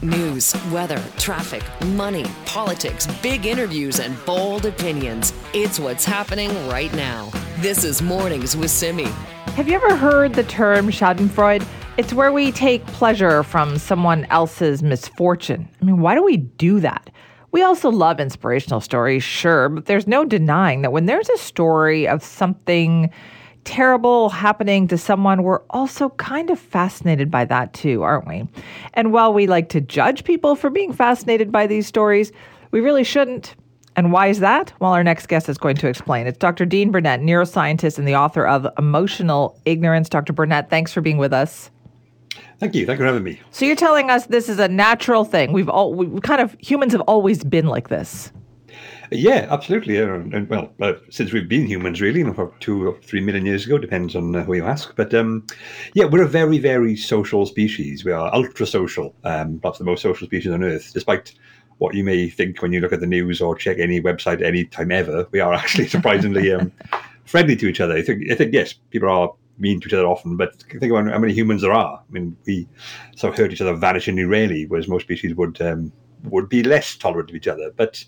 News, weather, traffic, money, politics, big interviews, and bold opinions. It's what's happening right now. This is Mornings with Simi. Have you ever heard the term Schadenfreude? It's where we take pleasure from someone else's misfortune. I mean, why do we do that? We also love inspirational stories, sure, but there's no denying that when there's a story of something terrible happening to someone, we're also kind of fascinated by that too, aren't we? And while we like to judge people for being fascinated by these stories, we really shouldn't. And why is that? Well, our next guest is going to explain. It's Dr. Dean Burnett, neuroscientist and the author of Emotional Ignorance. Dr. Burnett, thanks for being with us. Thank you. Thank you for having me. So you're telling us this is a natural thing. We've all we kind of humans have always been like this. Yeah, absolutely. Uh, and well, uh, since we've been humans, really, you know, two or three million years ago, depends on uh, who you ask. But um, yeah, we're a very, very social species. We are ultra social, um, perhaps the most social species on Earth, despite what you may think when you look at the news or check any website any time ever. We are actually surprisingly um, friendly to each other. I think, I think, yes, people are mean to each other often, but think about how many humans there are. I mean, we sort of hurt each other vanishingly rarely, whereas most species would um, would be less tolerant of each other. But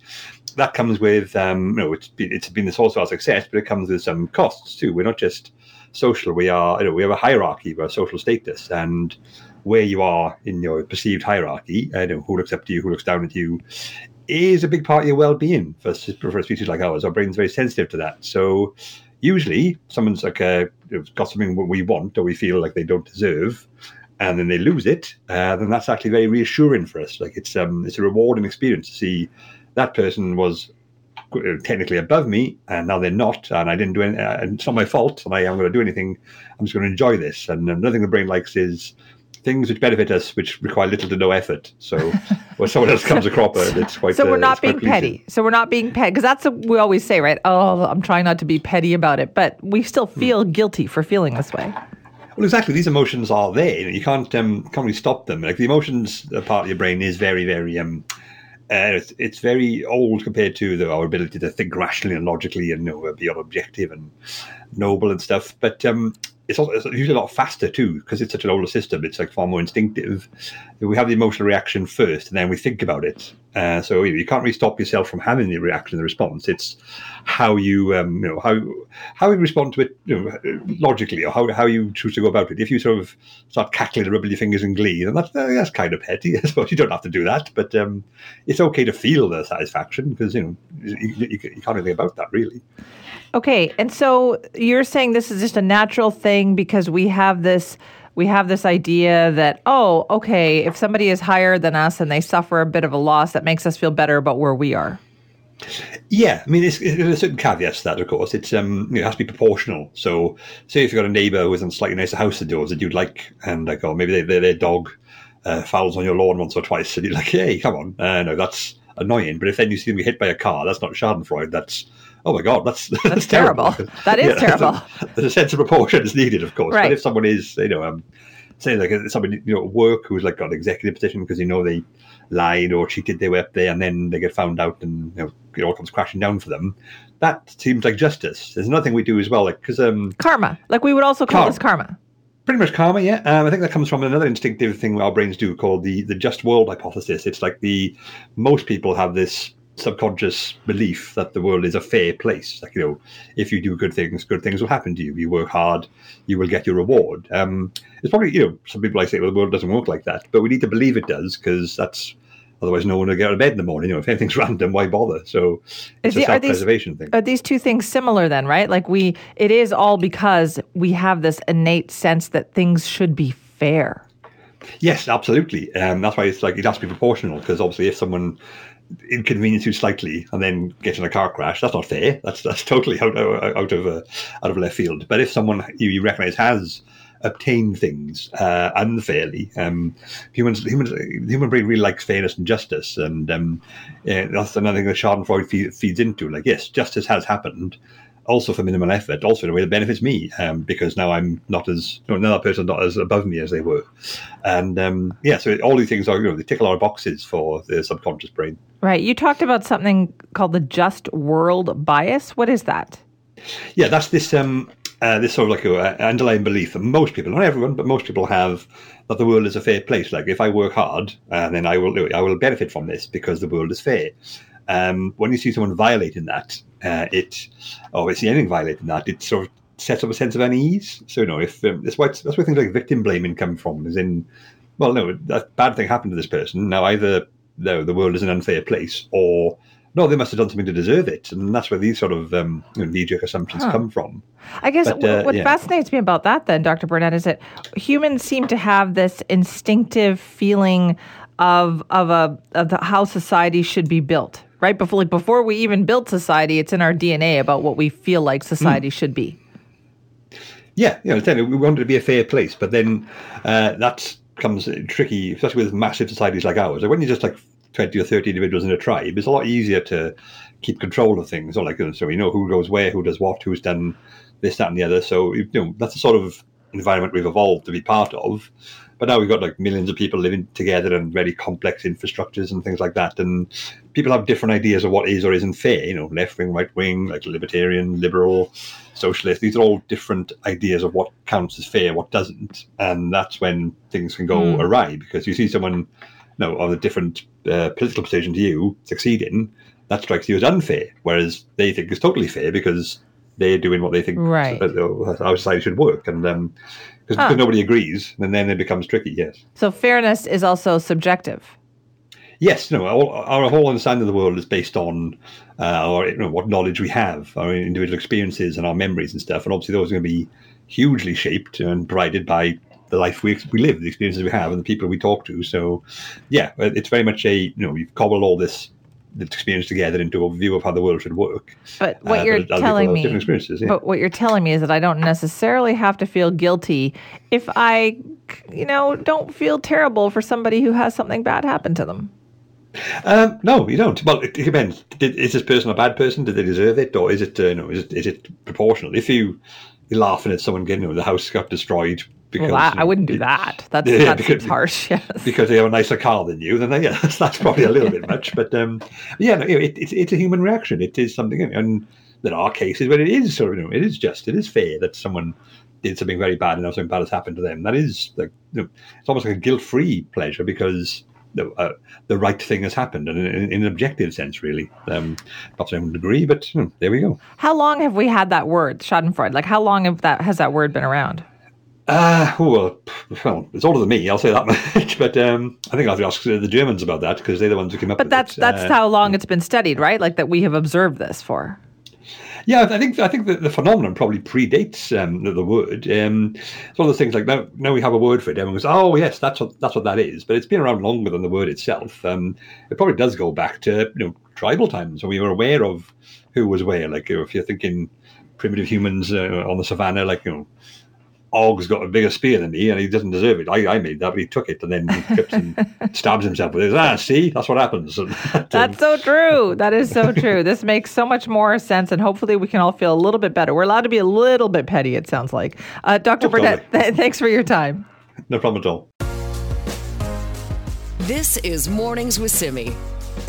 that comes with, um, you know, it's been, it's been the source of our success, but it comes with some costs too. We're not just social; we are, you know, we have a hierarchy, we have social status, and where you are in your perceived hierarchy, uh, you know, who looks up to you, who looks down at you, is a big part of your well-being. For, for a species like ours, our brain's very sensitive to that. So usually, someone's like uh, got something we want or we feel like they don't deserve and then they lose it, uh, then that's actually very reassuring for us. Like it's um, it's a rewarding experience to see that person was technically above me, and now they're not, and I didn't do anything, and it's not my fault, and I am going to do anything. I'm just going to enjoy this. And another thing the brain likes is things which benefit us, which require little to no effort. So when someone else comes across it, it's quite. So we're uh, not being petty. So we're not being petty because that's what we always say, right? Oh, I'm trying not to be petty about it, but we still feel hmm. guilty for feeling this way. Well, exactly. These emotions are there. You can't um, can't really stop them. Like the emotions part of your brain is very, very um, uh, it's, it's, very old compared to the, our ability to think rationally and logically and you know, be objective and noble and stuff. But um, it's, also, it's usually a lot faster too because it's such an older system. It's like far more instinctive. We have the emotional reaction first, and then we think about it. Uh, so you, know, you, can't really stop yourself from having the reaction, the response. It's how you, um, you know, how how you respond to it, you know, logically, or how how you choose to go about it. If you sort of start cackling and rubbing your fingers in glee, then that's that's kind of petty. I suppose you don't have to do that, but um, it's okay to feel the satisfaction because you know you, you, you can't anything about that really. Okay, and so you're saying this is just a natural thing because we have this we have this idea that oh, okay, if somebody is higher than us and they suffer a bit of a loss, that makes us feel better about where we are. Yeah, I mean, there's a certain caveats to that, of course. It's um, it has to be proportional. So, say if you've got a neighbour has a slightly nicer house than yours that you'd like, and like, oh, maybe they, they, their dog uh, fouls on your lawn once or twice, and you're like, hey, come on, uh, no, that's annoying. But if then you see them get hit by a car, that's not Schadenfreude. That's oh my god, that's that's, that's terrible. terrible. That is yeah, terrible. There's a, sense of proportion is needed, of course. Right. But if someone is, you know, um, say like somebody you know at work who's like got an executive position because you know they lied or cheated their way up there, and then they get found out, and you know it all comes crashing down for them. That seems like justice. There's nothing we do as well, like because um, karma. Like we would also call karma. this karma. Pretty much karma, yeah. Um, I think that comes from another instinctive thing our brains do called the the just world hypothesis. It's like the most people have this subconscious belief that the world is a fair place. Like you know, if you do good things, good things will happen to you. You work hard, you will get your reward. Um, it's probably you know some people I say, well, the world doesn't work like that, but we need to believe it does because that's otherwise no one will get out of bed in the morning. You know, if anything's random, why bother? So it's the, a self-preservation thing. Are these two things similar then? Right? Like we, it is all because we have this innate sense that things should be fair. Yes, absolutely. Um, that's why it's like it has to be proportional because obviously if someone inconvenience you slightly and then get in a car crash. That's not fair. That's that's totally out, out of uh, out of left field. But if someone you, you recognise has obtained things uh, unfairly, um, humans humans human brain really likes fairness and justice, and um, yeah, that's another thing that Schadenfreude feed, feeds into. Like yes, justice has happened, also for minimal effort, also in a way that benefits me um, because now I'm not as you know, another person not as above me as they were, and um, yeah, so all these things are you know they tick a lot of boxes for the subconscious brain. Right. You talked about something called the just world bias. What is that? Yeah, that's this. Um, uh, this sort of like a, underlying belief that most people, not everyone, but most people have that the world is a fair place. Like if I work hard, uh, then I will I will benefit from this because the world is fair. Um, when you see someone violating that, uh, it or if you see anything violating that, it sort of sets up a sense of unease. So you know, if um, that's why that's where things like victim blaming come from. Is in well, no, that bad thing happened to this person. Now either no, the world is an unfair place, or no, they must have done something to deserve it, and that's where these sort of um, you know, knee-jerk assumptions huh. come from. I guess but, uh, what yeah. fascinates me about that, then, Dr. Burnett, is that humans seem to have this instinctive feeling of of a of the, how society should be built, right? Before like before we even built society, it's in our DNA about what we feel like society mm. should be. Yeah, you yeah, we want it to be a fair place, but then uh, that comes tricky, especially with massive societies like ours. Like when you're just like 20 or 30 individuals in a tribe, it's a lot easier to keep control of things. Or like, so you know who goes where, who does what, who's done this, that, and the other. So, you know, that's the sort of environment we've evolved to be part of. But now we've got like millions of people living together and very complex infrastructures and things like that. And people have different ideas of what is or isn't fair, you know, left wing, right wing, like libertarian, liberal, socialist. These are all different ideas of what counts as fair, what doesn't. And that's when things can go mm. awry because you see someone you know, of a different uh, political position to you succeeding, that strikes you as unfair. Whereas they think it's totally fair because they're doing what they think right. our society should work. And um, because nobody agrees, and then it becomes tricky. Yes. So fairness is also subjective. Yes, no, our, our whole understanding of the world is based on uh, our, you know, what knowledge we have, our individual experiences, and our memories and stuff. And obviously, those are going to be hugely shaped and provided by the life we, we live, the experiences we have, and the people we talk to. So, yeah, it's very much a you know you've cobbled all this experience together into a view of how the world should work. But what uh, you're telling me, yeah. but what you're telling me is that I don't necessarily have to feel guilty if I, you know, don't feel terrible for somebody who has something bad happen to them. Um, no, you don't. Well, it, it depends. Did, is this person a bad person? Did they deserve it, or is it, uh, no, is it, is it proportional? If you you're laughing at someone getting, you know, the house got destroyed because well, I wouldn't do that. That's, yeah, that because, seems harsh. Yes. Because they have a nicer car than you, then they, yeah, that's, that's probably a little bit much. But um, yeah, no, it, it's it's a human reaction. It is something, and there are cases where it is sort of, you know, it is just, it is fair that someone did something very bad and now something bad has happened to them. That is like, you know, it's almost like a guilt-free pleasure because the, uh, the right thing has happened, and in, in an objective sense, really. Um, not to any degree, but hmm, there we go. How long have we had that word, Schadenfreude? Like, how long have that has that word been around? Uh, well, well, it's older than me. I'll say that much. but um, I think I'll have to ask the Germans about that because they're the ones who came up. But that's it. that's uh, how long it's been studied, right? Like that we have observed this for. Yeah, I think I think the, the phenomenon probably predates um, the, the, word. Um, it's one of those things like now now we have a word for it. Everyone goes, "Oh, yes, that's what that's what that is." But it's been around longer than the word itself. Um, it probably does go back to you know tribal times when we were aware of who was where. Like you know, if you're thinking primitive humans uh, on the savannah, like you know Og's got a bigger spear than me and he doesn't deserve it. I, I made that, but he took it and then he trips and stabs himself with it. Ah, see, that's what happens. that's so true. That is so true. This makes so much more sense, and hopefully we can all feel a little bit better. We're allowed to be a little bit petty, it sounds like. Uh, Dr. No Burnett, th- thanks for your time. No problem at all. This is Mornings with Simi.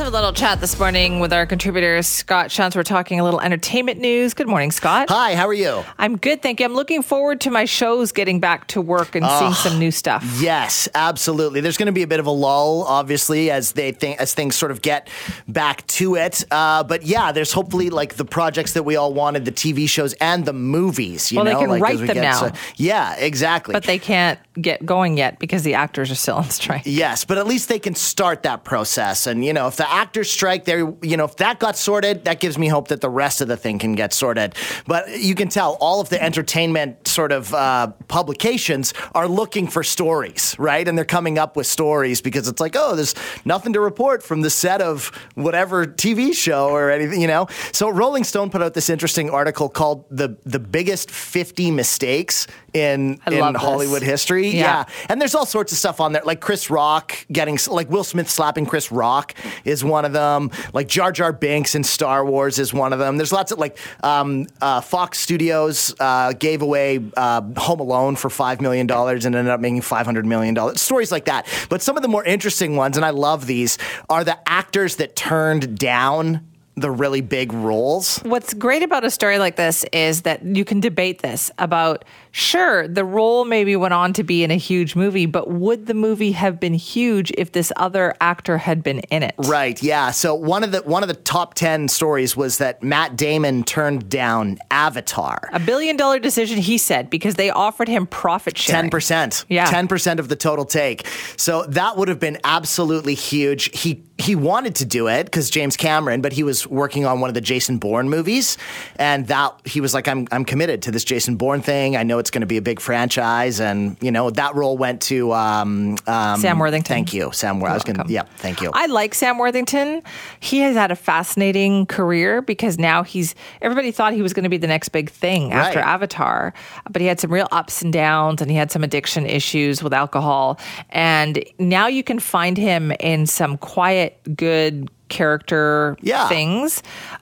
Have a little chat this morning with our contributor, Scott Shantz. We're talking a little entertainment news. Good morning, Scott. Hi, how are you? I'm good, thank you. I'm looking forward to my shows getting back to work and seeing some new stuff. Yes, absolutely. There's going to be a bit of a lull, obviously, as they think as things sort of get back to it. Uh, but yeah, there's hopefully like the projects that we all wanted, the TV shows and the movies. You well, know, they can like, write them now. Yeah, exactly. But they can't get going yet because the actors are still on strike. Yes, but at least they can start that process. And you know, if the actors strike there, you know, if that got sorted, that gives me hope that the rest of the thing can get sorted. But you can tell all of the entertainment sort of uh, publications are looking for stories, right? And they're coming up with stories because it's like, oh, there's nothing to report from the set of whatever TV show or anything, you know. So Rolling Stone put out this interesting article called "the the biggest 50 mistakes in in Hollywood history." Yeah. yeah, and there's all sorts of stuff on there, like Chris Rock getting like Will Smith slapping Chris Rock is one of them. Like Jar Jar Binks in Star Wars is one of them. There's lots of like um, uh, Fox Studios uh, gave away uh, Home Alone for five million dollars and ended up making five hundred million dollars. Stories like that. But some of the more interesting ones, and I love these, are the actors that turned down the really big roles. What's great about a story like this is that you can debate this about sure, the role maybe went on to be in a huge movie, but would the movie have been huge if this other actor had been in it? Right. Yeah. So one of the one of the top ten stories was that Matt Damon turned down Avatar. A billion dollar decision, he said, because they offered him profit sharing. Ten percent. Yeah. Ten percent of the total take. So that would have been absolutely huge. He he wanted to do it because James Cameron, but he was working on one of the Jason Bourne movies, and that he was like, "I'm I'm committed to this Jason Bourne thing. I know it's going to be a big franchise, and you know that role went to um, um, Sam Worthington. Thank you, Sam. Wor- I was going. welcome. Yeah, thank you. I like Sam Worthington. He has had a fascinating career because now he's everybody thought he was going to be the next big thing after Right. Avatar, but he had some real ups and downs and he had some addiction issues with alcohol. And now you can find him in some quiet, good character Yeah. things.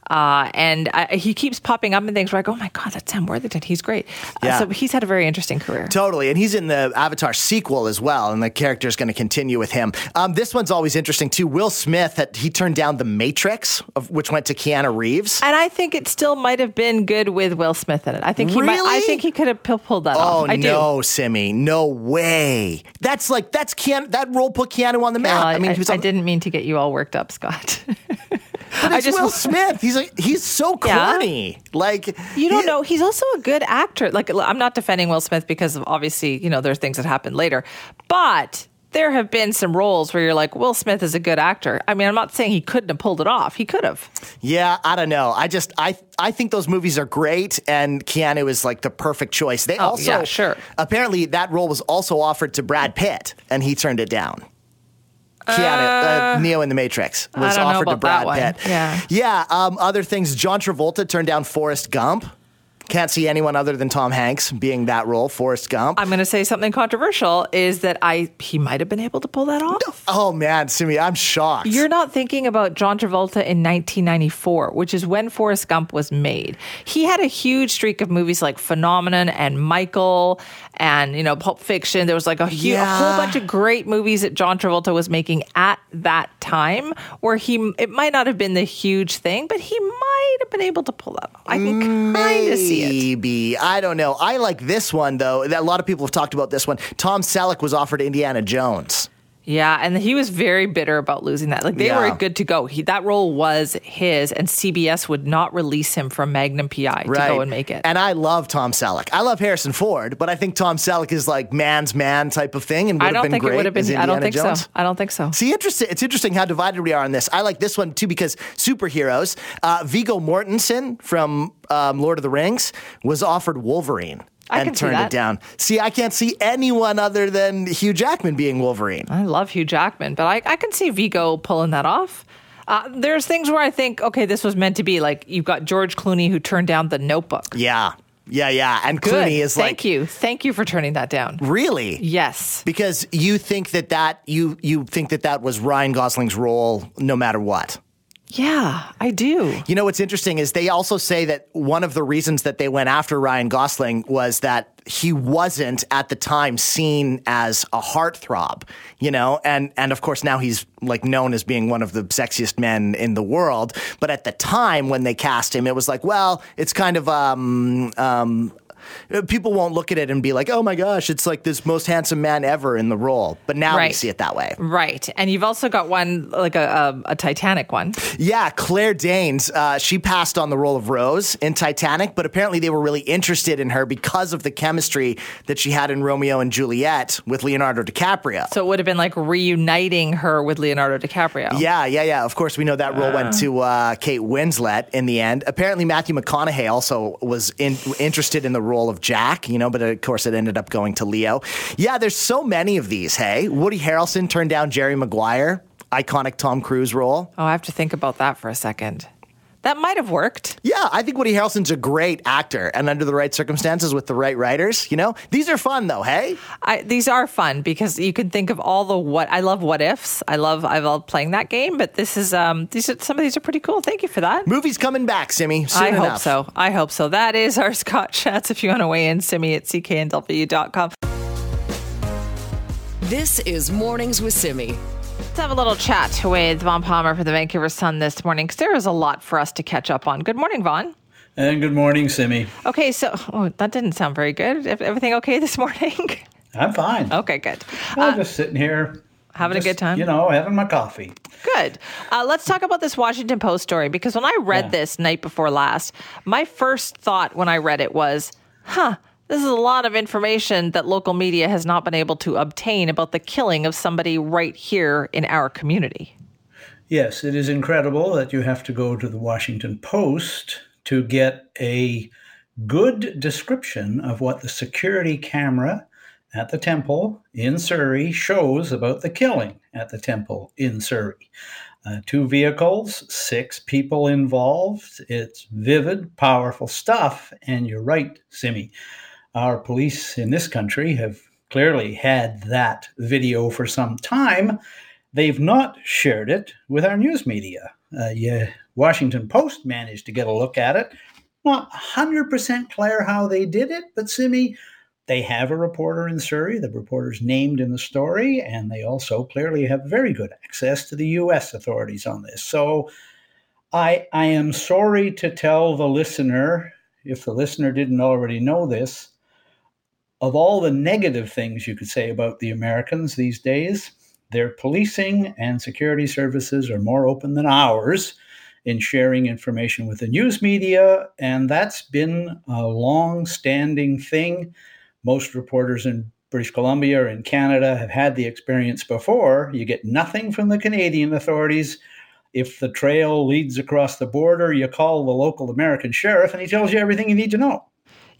Uh, and I, he keeps popping up in things where I go, oh my God, that's Sam Worthington. He's great. Uh, Yeah. so he's had a very interesting career. Totally, and he's in the Avatar sequel as well, and the character is going to continue with him. Um, this one's always interesting too. Will Smith, he turned down The Matrix, of, which went to Keanu Reeves. And I think it still might have been good with Will Smith in it. I think he might. I think he could have pulled that Oh off. I do. no, Simi, no way. That's like that's Keanu. That role put Keanu on the map. Well, I mean, I, he was I on, didn't mean to get you all worked up, Scott. But it's Will Smith. He's like he's so Yeah. corny. Like You don't he- know. He's also a good actor. Like I'm not defending Will Smith because of obviously, you know, there are things that happened later. But there have been some roles where you're like, Will Smith is a good actor. I mean, I'm not saying he couldn't have pulled it off. He could have. Yeah, I don't know. I just I I think those movies are great, and Keanu is like the perfect choice. They Oh, also yeah, sure. Apparently, that role was also offered to Brad Pitt, and he turned it down. Keanu, uh, Neo in the Matrix was offered to Brad. Pitt. Yeah. yeah. Um, other things. John Travolta turned down Forrest Gump. Can't see anyone other than Tom Hanks being that role, Forrest Gump. I'm going to say something controversial is that I he might have been able to pull that off. oh man, Simi, I'm shocked. You're not thinking about John Travolta in 1994, which is when Forrest Gump was made. He had a huge streak of movies like Phenomenon and Michael and, you know, Pulp Fiction. There was like a, hu- a whole bunch of great movies that John Travolta was making at that time where he, it might not have been the huge thing, but he might have been able to pull that off. I can kind of see it. Maybe. I don't know. I like this one, though. A lot of people have talked about this one. Tom Selleck was offered Indiana Jones. Yeah, and he was very bitter about losing that. Like they Yeah. were good to go. He that role was his, and CBS would not release him from Magnum PI to go and make it. And I love Tom Selleck. I love Harrison Ford, but I think Tom Selleck is like man's man type of thing, and would I have don't been think great it would have been. I don't think Jones. so. I don't think so. See, interesting. It's interesting how divided we are on this. I like this one too because superheroes. Uh, Viggo Mortensen from um, Lord of the Rings was offered Wolverine. I and turned it down. See, I can't see anyone other than Hugh Jackman being Wolverine. I love Hugh Jackman, but I, I can see Viggo pulling that off. Uh, there's things where I think, okay, this was meant to be. Like you've got George Clooney who turned down The Notebook. Yeah, yeah, yeah. And Good. Clooney is Thank like, Thank you, thank you for turning that down. really? Yes. Because you think that that you you think that that was Ryan Gosling's role, no matter what. Yeah, I do. You know what's interesting is they also say that one of the reasons that they went after Ryan Gosling was that he wasn't at the time seen as a heartthrob, you know, and and of course now he's like known as being one of the sexiest men in the world. But at the time when they cast him, it was like, well, it's kind of um um. People won't look at it and be like, "Oh my gosh, it's like this most handsome man ever in the role." But now we see it that way. Right, and you've also got one like a, a, a Titanic one. Yeah, Claire Danes. Uh, she passed on the role of Rose in Titanic, but apparently they were really interested in her because of the chemistry that she had in Romeo and Juliet with Leonardo DiCaprio. So it would have been like reuniting her with Leonardo DiCaprio. yeah, yeah, yeah. Of course, we know that role went to uh, Kate Winslet in the end. Apparently, Matthew McConaughey also was in, interested in the role of Jack, you know, but of course, it ended up going to Leo. Yeah, there's so many of these. Hey, Woody Harrelson turned down Jerry Maguire, iconic Tom Cruise role. Oh, I have to think about that for a second. That might have worked. Yeah, I think Woody Harrelson's a great actor, and under the right circumstances with the right writers, you know, these are fun though. Hey, I, these are fun because you can think of all the what I love. What ifs? I love. I love playing that game. But this is um. These are some of these are pretty cool. Thank you for that. movies coming back, Simi. Soon I hope enough. so. I hope so. That is our Scott chats. If you want to weigh in, send me at cknw.com. This is Mornings with Simi. Have a little chat with Vaughn Palmer for the Vancouver Sun this morning because there is a lot for us to catch up on. Good morning, Vaughn. And good morning, Simi. Okay, so oh, that didn't sound very good. Everything okay this morning? I'm fine. Okay, good. I'm uh, just sitting here. Having just, a good time? You know, having my coffee. Good. Uh, let's talk about this Washington Post story because when I read yeah. this night before last, my first thought when I read it was, huh, this is a lot of information that local media has not been able to obtain about the killing of somebody right here in our community. Yes, it is incredible that you have to go to the Washington Post to get a good description of what the security camera at the temple in Surrey shows about the killing at the temple in Surrey. Uh, two vehicles, six people involved. It's vivid, powerful stuff. And you're right, Simi our police in this country have clearly had that video for some time. They've not shared it with our news media. Uh, yeah, Washington Post managed to get a look at it. Not 100% clear how they did it, but Simi, they have a reporter in Surrey. The reporter's named in the story, and they also clearly have very good access to the U.S. authorities on this. So I, I am sorry to tell the listener, if the listener didn't already know this, of all the negative things you could say about the Americans these days, their policing and security services are more open than ours in sharing information with the news media, and that's been a long standing thing. Most reporters in British Columbia or in Canada have had the experience before. You get nothing from the Canadian authorities. If the trail leads across the border, you call the local American sheriff and he tells you everything you need to know.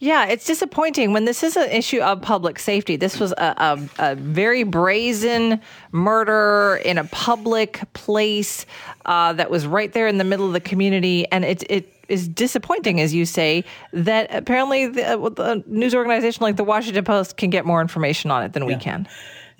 Yeah, it's disappointing when this is an issue of public safety. This was a, a, a very brazen murder in a public place uh, that was right there in the middle of the community, and it it is disappointing, as you say, that apparently the, uh, the news organization like the Washington Post can get more information on it than yeah. we can.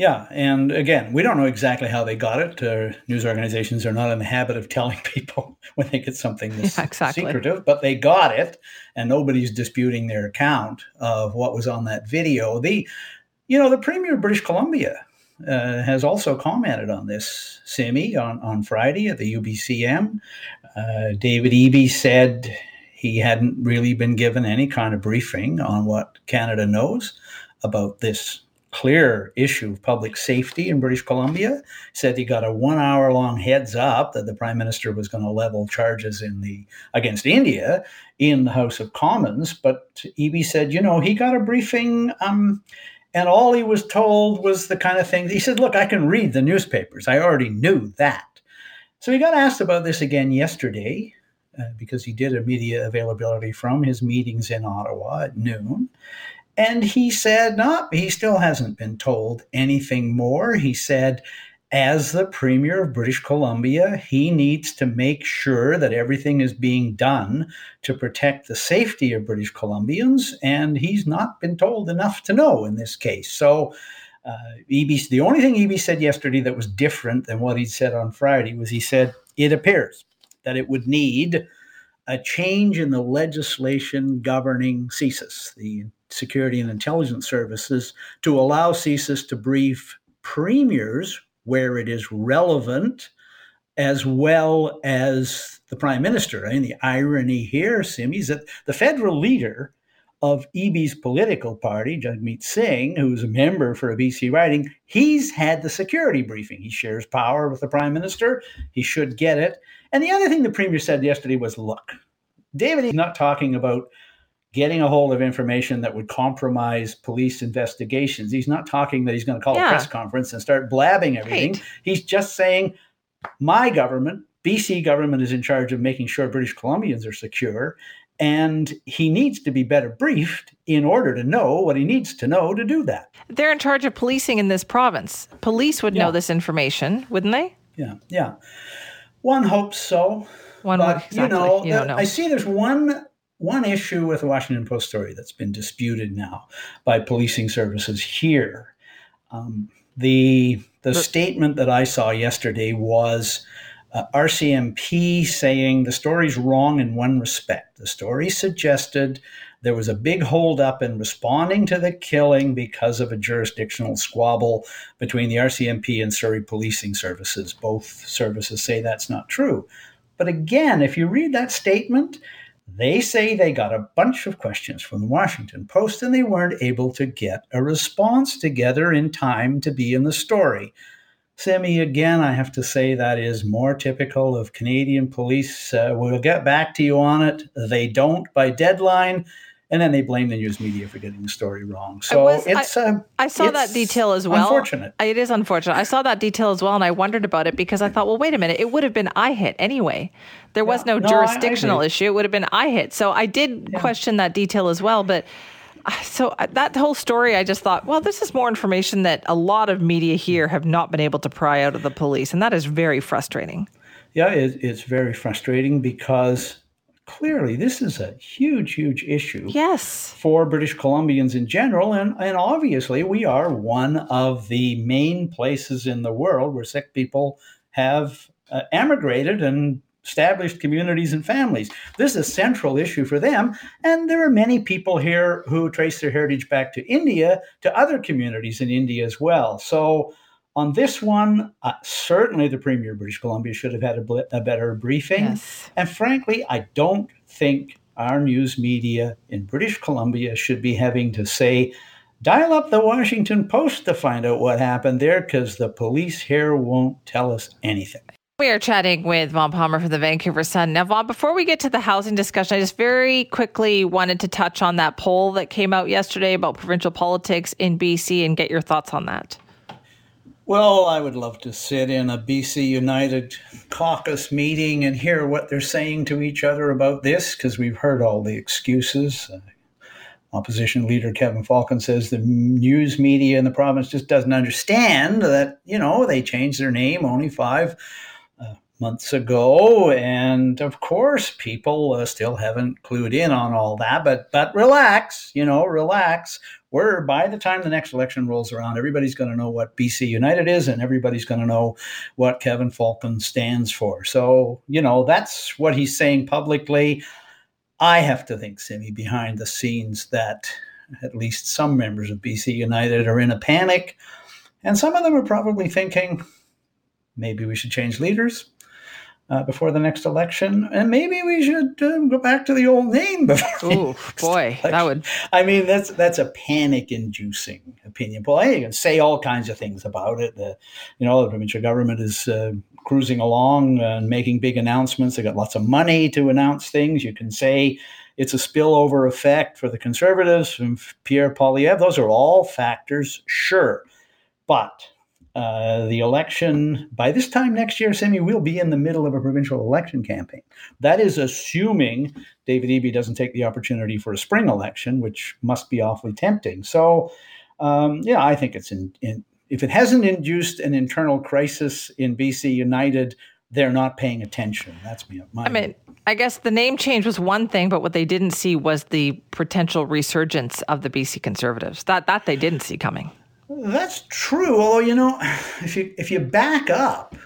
Yeah, and again, we don't know exactly how they got it. Uh, news organizations are not in the habit of telling people when they get something this yeah, exactly. secretive, but they got it, and nobody's disputing their account of what was on that video. The, you know, the premier of British Columbia uh, has also commented on this, Simi, on, on Friday at the UBCM. Uh, David Eby said he hadn't really been given any kind of briefing on what Canada knows about this clear issue of public safety in British Columbia. Said he got a one hour long heads up that the prime minister was going to level charges in the against India in the House of Commons. But Eby said, you know, he got a briefing. Um, and all he was told was the kind of thing he said, Look, I can read the newspapers. I already knew that. So he got asked about this again yesterday uh, because he did a media availability from his meetings in Ottawa at noon. And he said, no, he still hasn't been told anything more. He said, as the Premier of British Columbia, he needs to make sure that everything is being done to protect the safety of British Columbians. And he's not been told enough to know in this case. So, uh, Eby, the only thing Eby said yesterday that was different than what he'd said on Friday was he said it appears that it would need a change in the legislation governing CSIS, the Security and Intelligence Services to allow CSIS to brief premiers where it is relevant, as well as the prime minister. I mean, the irony here, Simi, is that the federal leader of Eby's political party, Jagmeet Singh, who's a member for a BC riding, he's had the security briefing. He shares power with the prime minister. He should get it. And the other thing the premier said yesterday was look, David, he's not talking about getting a hold of information that would compromise police investigations. He's not talking that he's going to call yeah. a press conference and start blabbing everything. Right. He's just saying, my government, BC government, is in charge of making sure British Columbians are secure. And he needs to be better briefed in order to know what he needs to know to do that. They're in charge of policing in this province. Police would yeah. know this information, wouldn't they? Yeah, yeah. One hopes so. One but, exactly. you know, you know, I see there's one one issue with the Washington Post story that's been disputed now by policing services here. Um, the the statement that I saw yesterday was uh, RCMP saying the story's wrong in one respect. The story suggested there was a big holdup in responding to the killing because of a jurisdictional squabble between the RCMP and Surrey Policing Services. Both services say that's not true. But again, if you read that statement, they say they got a bunch of questions from the Washington Post and they weren't able to get a response together in time to be in the story. Sammy, again, I have to say that is more typical of Canadian police. Uh, we'll get back to you on it. They don't by deadline and then they blame the news media for getting the story wrong. So was, it's. I, uh, I saw it's that detail as well. Unfortunate. It is unfortunate. I saw that detail as well, and I wondered about it because I thought, well, wait a minute, it would have been IHIT anyway. There was yeah, no, no, jurisdictional I, I issue. It would have been IHIT. So I did yeah. question that detail as well, but. Uh, so uh, that whole story, I just thought, well, this is more information that a lot of media here have not been able to pry out of the police, and that is very frustrating. Yeah, it, it's very frustrating because clearly this is a huge, huge issue. Yes. For British Columbians in general. And, and obviously, we are one of the main places in the world where Sikh people have uh, emigrated and established communities and families. This is a central issue for them. And there are many people here who trace their heritage back to India, to other communities in India as well. So on this one, uh, certainly the Premier of British Columbia should have had a, bl- a better briefing. Yes. And frankly, I don't think our news media in British Columbia should be having to say, dial up the Washington Post to find out what happened there because the police here won't tell us anything. We are chatting with Vaughn Palmer from the Vancouver Sun. Now, Vaughn, before we get to the housing discussion, I just very quickly wanted to touch on that poll that came out yesterday about provincial politics in BC and get your thoughts on that. Well, I would love to sit in a BC United caucus meeting and hear what they're saying to each other about this because we've heard all the excuses. Uh, opposition leader Kevin Falcon says the news media in the province just doesn't understand that, you know, they changed their name only five uh, months ago. And of course, people uh, still haven't clued in on all that. But, but relax, you know, relax we're by the time the next election rolls around, everybody's going to know what BC United is, and everybody's going to know what Kevin Falcon stands for. So, you know, that's what he's saying publicly. I have to think, Simi, behind the scenes, that at least some members of BC United are in a panic, and some of them are probably thinking maybe we should change leaders uh, before the next election, and maybe we should uh, go back to the old name before. Oh boy, election. that would. I mean, that's that's a panic-inducing opinion poll. You can say all kinds of things about it. The, you know, the provincial government is uh, cruising along and making big announcements. They got lots of money to announce things. You can say it's a spillover effect for the conservatives from Pierre Poilievre. Those are all factors, sure, but uh, the election by this time next year, Simi, we'll be in the middle of a provincial election campaign. That is assuming David Eby doesn't take the opportunity for a spring election, which must be awfully tempting. So, um, yeah, I think it's in, in, if it hasn't induced an internal crisis in BC United, they're not paying attention. That's me. I mean, I guess the name change was one thing, but what they didn't see was the potential resurgence of the BC Conservatives. That that they didn't see coming. That's true. Although you know, if you if you back up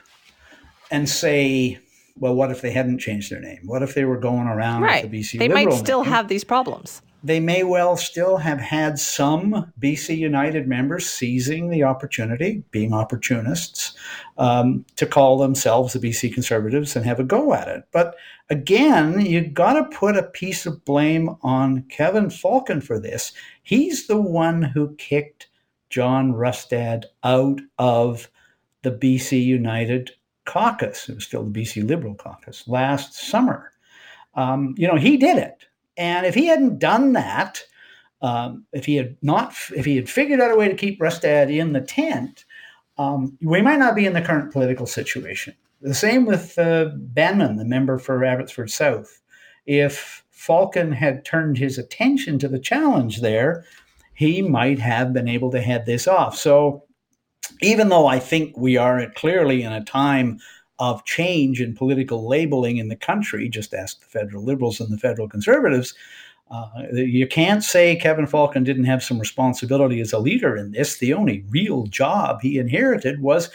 and say, well, what if they hadn't changed their name? What if they were going around right. the BC? They might still name? have these problems. They may well still have had some BC United members seizing the opportunity, being opportunists, um, to call themselves the BC Conservatives and have a go at it. But again, you've got to put a piece of blame on Kevin Falcon for this. He's the one who kicked John Rustad out of the BC United caucus. It was still the BC Liberal caucus last summer. Um, you know, he did it. And if he hadn't done that, um, if he had not, if he had figured out a way to keep Rustad in the tent, um, we might not be in the current political situation. The same with uh, Banman, the member for Abbotsford South. If Falcon had turned his attention to the challenge there, he might have been able to head this off. So even though I think we are clearly in a time of change in political labeling in the country, just ask the federal liberals and the federal conservatives. Uh, you can't say Kevin Falcon didn't have some responsibility as a leader in this. The only real job he inherited was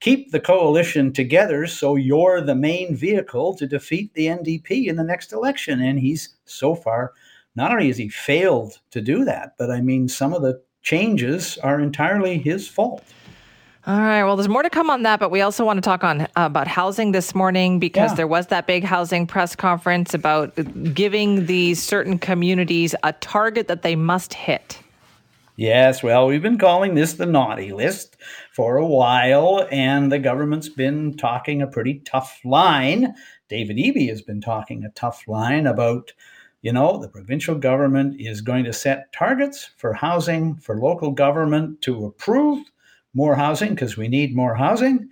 keep the coalition together so you're the main vehicle to defeat the NDP in the next election. And he's so far not only has he failed to do that, but I mean, some of the changes are entirely his fault. All right. Well, there's more to come on that, but we also want to talk on uh, about housing this morning because yeah. there was that big housing press conference about giving these certain communities a target that they must hit. Yes, well, we've been calling this the naughty list for a while, and the government's been talking a pretty tough line. David Eby has been talking a tough line about, you know, the provincial government is going to set targets for housing for local government to approve more housing because we need more housing.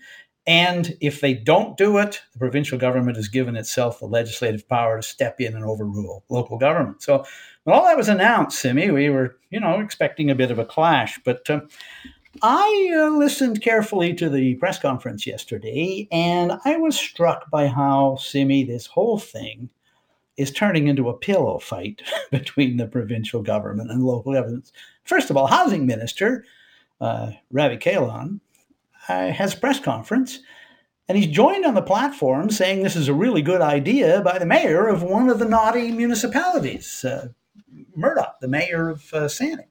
And if they don't do it, the provincial government has given itself the legislative power to step in and overrule local government. So when all that was announced, Simi, we were, you know, expecting a bit of a clash. But uh, I uh, listened carefully to the press conference yesterday, and I was struck by how, Simi, this whole thing is turning into a pillow fight between the provincial government and local governments. First of all, housing minister uh, Ravi Kahlon, uh, has a press conference, and he's joined on the platform saying this is a really good idea by the mayor of one of the naughty municipalities, uh, Murdock, the mayor of uh, Saanich.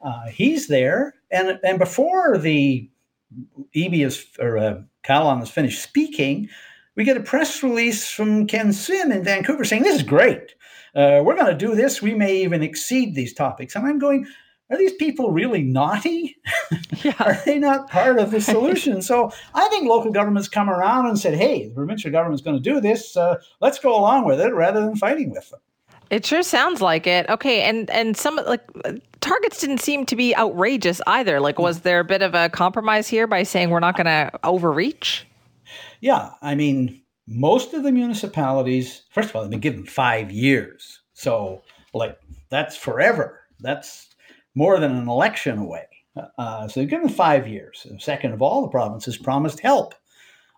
Uh, he's there, and and before the Eby is or uh, Kahlon has finished speaking, we get a press release from Ken Sim in Vancouver saying this is great. Uh, we're going to do this. We may even exceed these topics. And I'm going, are these people really naughty? Yeah. are they not part of the solution? so I think local governments come around and said, hey, the provincial government's going to do this. Uh, let's go along with it rather than fighting with them. It sure sounds like it. Okay, and and some like targets didn't seem to be outrageous either. Like, was there a bit of a compromise here by saying we're not going to overreach? Yeah, I mean, most of the municipalities, first of all, they've been given five years, so like that's forever. That's more than an election away. Uh, so they've given five years. Second of all, the province has promised help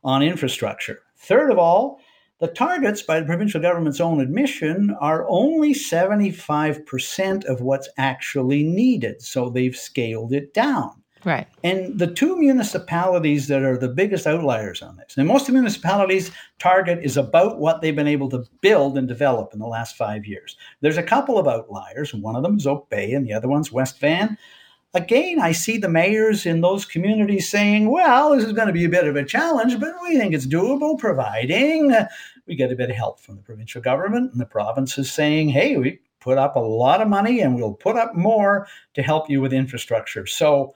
on infrastructure. Third of all, the targets, by the provincial government's own admission, are only 75% of what's actually needed. So they've scaled it down. Right. And the two municipalities that are the biggest outliers on this, and most municipalities' target is about what they've been able to build and develop in the last five years. There's a couple of outliers. One of them is Oak Bay, and the other one's West Van. Again, I see the mayors in those communities saying, well, this is going to be a bit of a challenge, but we think it's doable, providing uh, we get a bit of help from the provincial government. And the province is saying, hey, we put up a lot of money and we'll put up more to help you with infrastructure. So,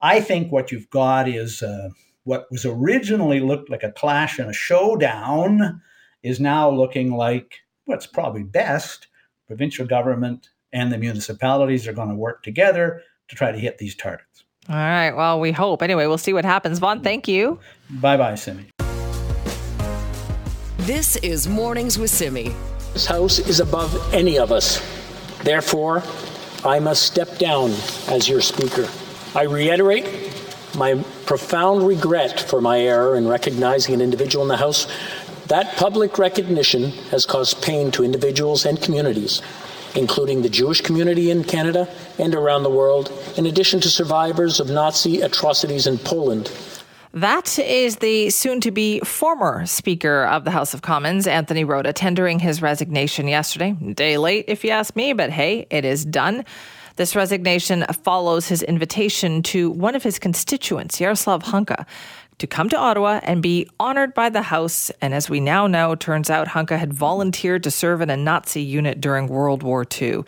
I think what you've got is uh, what was originally looked like a clash and a showdown is now looking like what's probably best. Provincial government and the municipalities are going to work together to try to hit these targets. All right. Well, we hope. Anyway, we'll see what happens. Vaughn, thank you. Bye bye, Simi. This is Mornings with Simi. This house is above any of us. Therefore, I must step down as your speaker. I reiterate my profound regret for my error in recognizing an individual in the House. That public recognition has caused pain to individuals and communities, including the Jewish community in Canada and around the world, in addition to survivors of Nazi atrocities in Poland. That is the soon to be former Speaker of the House of Commons, Anthony Rota, tendering his resignation yesterday. Day late, if you ask me, but hey, it is done. This resignation follows his invitation to one of his constituents, Yaroslav Hunka, to come to Ottawa and be honored by the House. And as we now know, turns out Hunka had volunteered to serve in a Nazi unit during World War II.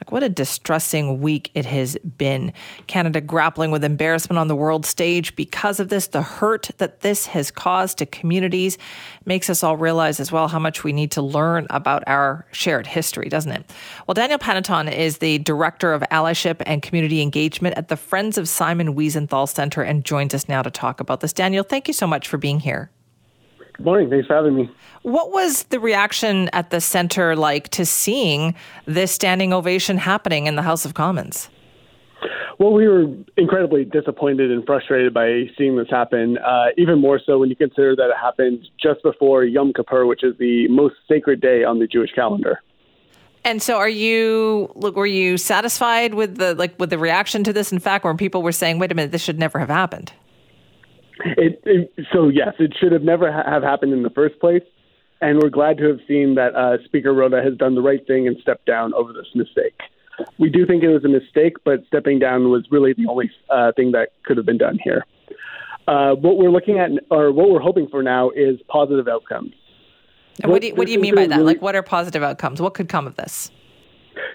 Like, what a distressing week it has been. Canada grappling with embarrassment on the world stage because of this. The hurt that this has caused to communities makes us all realize as well how much we need to learn about our shared history, doesn't it? Well, Daniel Panneton is the Director of Allyship and Community Engagement at the Friends of Simon Wiesenthal Center and joins us now to talk about this. Daniel, thank you so much for being here. Good morning. Thanks for having me. What was the reaction at the center like to seeing this standing ovation happening in the House of Commons? Well, we were incredibly disappointed and frustrated by seeing this happen, uh, even more so when you consider that it happened just before Yom Kippur, which is the most sacred day on the Jewish calendar. And so, are you? Look, were you satisfied with the like with the reaction to this? In fact, when people were saying, "Wait a minute, this should never have happened." It, it, so yes, it should have never ha- have happened in the first place. and we're glad to have seen that uh, Speaker Rota has done the right thing and stepped down over this mistake. We do think it was a mistake, but stepping down was really the only uh, thing that could have been done here. Uh, what we're looking at, or what we're hoping for now, is positive outcomes. And what do you, what do you mean by that? Really, like, what are positive outcomes? What could come of this?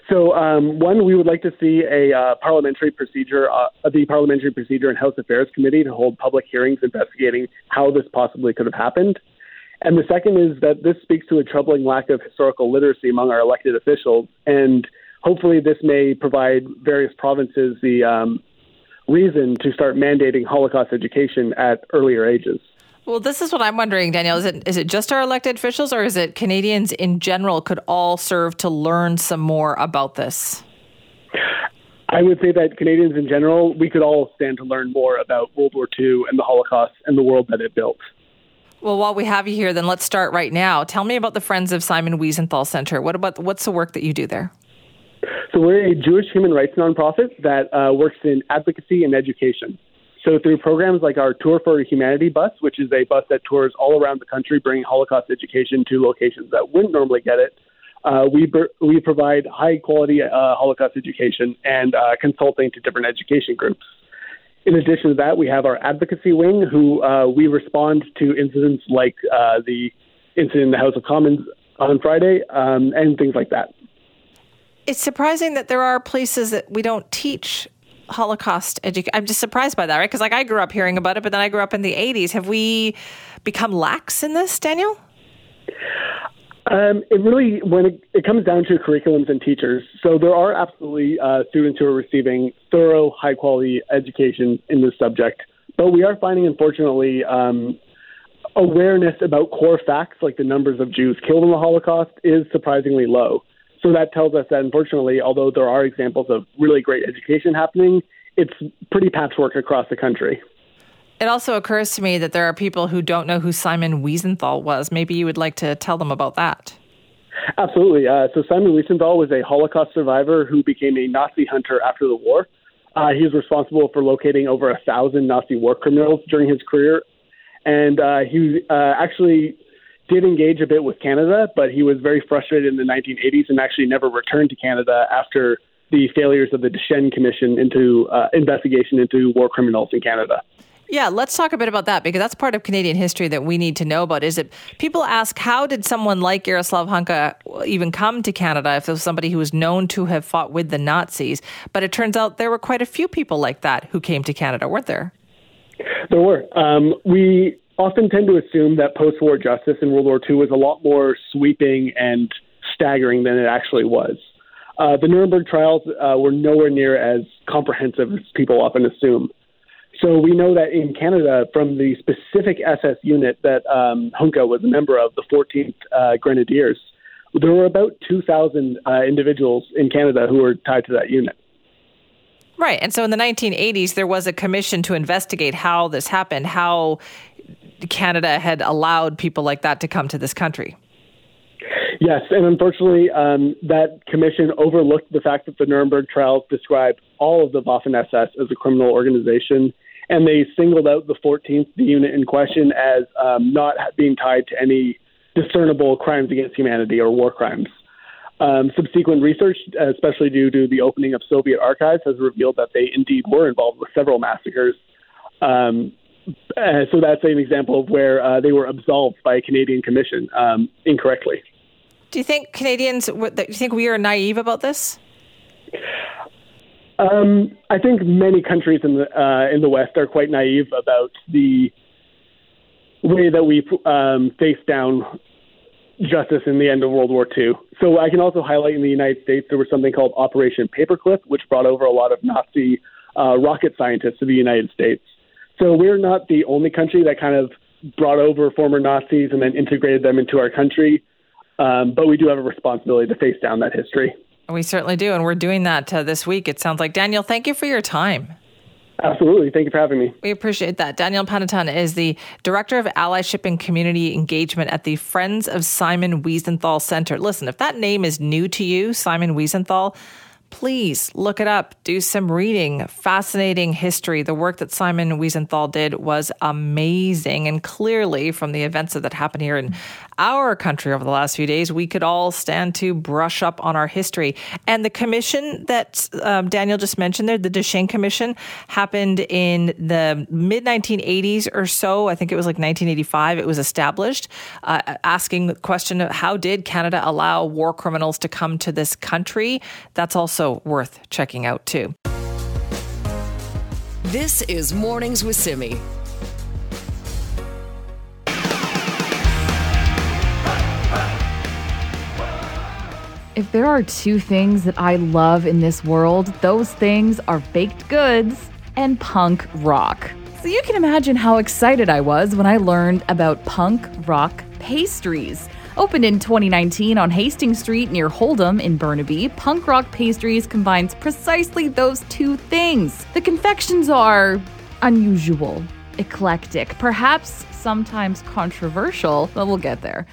So, um, one, we would like to see a uh, parliamentary procedure, uh, the Parliamentary Procedure and House Affairs Committee, to hold public hearings investigating how this possibly could have happened. And the second is that this speaks to a troubling lack of historical literacy among our elected officials. And hopefully, this may provide various provinces the um, reason to start mandating Holocaust education at earlier ages. Well, this is what I'm wondering, Daniel. Is it is it just our elected officials, or is it Canadians in general could all serve to learn some more about this? I would say that Canadians in general, we could all stand to learn more about World War II and the Holocaust and the world that it built. Well, while we have you here, then let's start right now. Tell me about the Friends of Simon Wiesenthal Center. What about what's the work that you do there? So we're a Jewish human rights nonprofit that uh, works in advocacy and education. So through programs like our Tour for Humanity bus, which is a bus that tours all around the country, bringing Holocaust education to locations that wouldn't normally get it, uh, we we provide high quality uh, Holocaust education and uh, consulting to different education groups. In addition to that, we have our advocacy wing, who uh, we respond to incidents like uh, the incident in the House of Commons on Friday um, and things like that. It's surprising that there are places that we don't teach Holocaust education. I'm just surprised by that, right? Because like I grew up hearing about it, but then I grew up in the 80s. Have we become lax in this, Daniel? Um, it really, when it, it, comes down to curriculums and teachers, so there are absolutely uh, students who are receiving thorough, high quality education in this subject. But we are finding, unfortunately, um, awareness about core facts like the numbers of Jews killed in the Holocaust is surprisingly low. So that tells us that unfortunately, although there are examples of really great education happening, it's pretty patchwork across the country. It also occurs to me that there are people who don't know who Simon Wiesenthal was. Maybe you would like to tell them about that. Absolutely. Uh, so Simon Wiesenthal was a Holocaust survivor who became a Nazi hunter after the war. Uh, he was responsible for locating over a thousand Nazi war criminals during his career, and uh, he uh, actually did engage a bit with Canada, but he was very frustrated in the 1980s and actually never returned to Canada after the failures of the Deschênes Commission into uh, investigation into war criminals in Canada. Yeah, let's talk a bit about that because that's part of Canadian history that we need to know about. Is it people ask how did someone like Yaroslav Hunka even come to Canada if there was somebody who was known to have fought with the Nazis? But it turns out there were quite a few people like that who came to Canada, weren't there? There were. Um, we often tend to assume that post war justice in World War II was a lot more sweeping and staggering than it actually was. Uh, the Nuremberg trials uh, were nowhere near as comprehensive as people often assume. So we know that in Canada, from the specific SS unit that um, Hunka was a member of, the 14th uh, Grenadiers, there were about 2,000 uh, individuals in Canada who were tied to that unit. Right. And so in the 1980s, there was a commission to investigate how this happened, how Canada had allowed people like that to come to this country. Yes, and unfortunately, um, that commission overlooked the fact that the Nuremberg trials described all of the Waffen SS as a criminal organization, and they singled out the 14th, the unit in question, as um, not being tied to any discernible crimes against humanity or war crimes. Um, subsequent research, especially due to the opening of Soviet archives, has revealed that they indeed were involved with several massacres. Um, uh, so that's an example of where uh, they were absolved by a Canadian commission um, incorrectly. Do you think Canadians? Do you think we are naive about this? Um, I think many countries in the uh, in the West are quite naive about the way that we um, faced down justice in the end of World War II. So I can also highlight in the United States there was something called Operation Paperclip, which brought over a lot of Nazi uh, rocket scientists to the United States. So we're not the only country that kind of brought over former Nazis and then integrated them into our country. Um, but we do have a responsibility to face down that history. We certainly do. And we're doing that uh, this week, it sounds like. Daniel, thank you for your time. Absolutely. Thank you for having me. We appreciate that. Daniel Panneton is the Director of Allyship and Community Engagement at the Friends of Simon Wiesenthal Center. Listen, if that name is new to you, Simon Wiesenthal, please look it up, do some reading. Fascinating history. The work that Simon Wiesenthal did was amazing. And clearly, from the events that happened here in our country over the last few days, we could all stand to brush up on our history. And the commission that um, Daniel just mentioned there, the Deschênes Commission, happened in the mid 1980s or so. I think it was like 1985. It was established, uh, asking the question of how did Canada allow war criminals to come to this country? That's also worth checking out, too. This is Mornings with Simi. If there are two things that I love in this world, those things are baked goods and punk rock. So you can imagine how excited I was when I learned about punk rock pastries. Opened in 2019 on Hastings Street near Holdom in Burnaby, Punk Rock Pastries combines precisely those two things. The confections are unusual, eclectic, perhaps sometimes controversial, but we'll get there.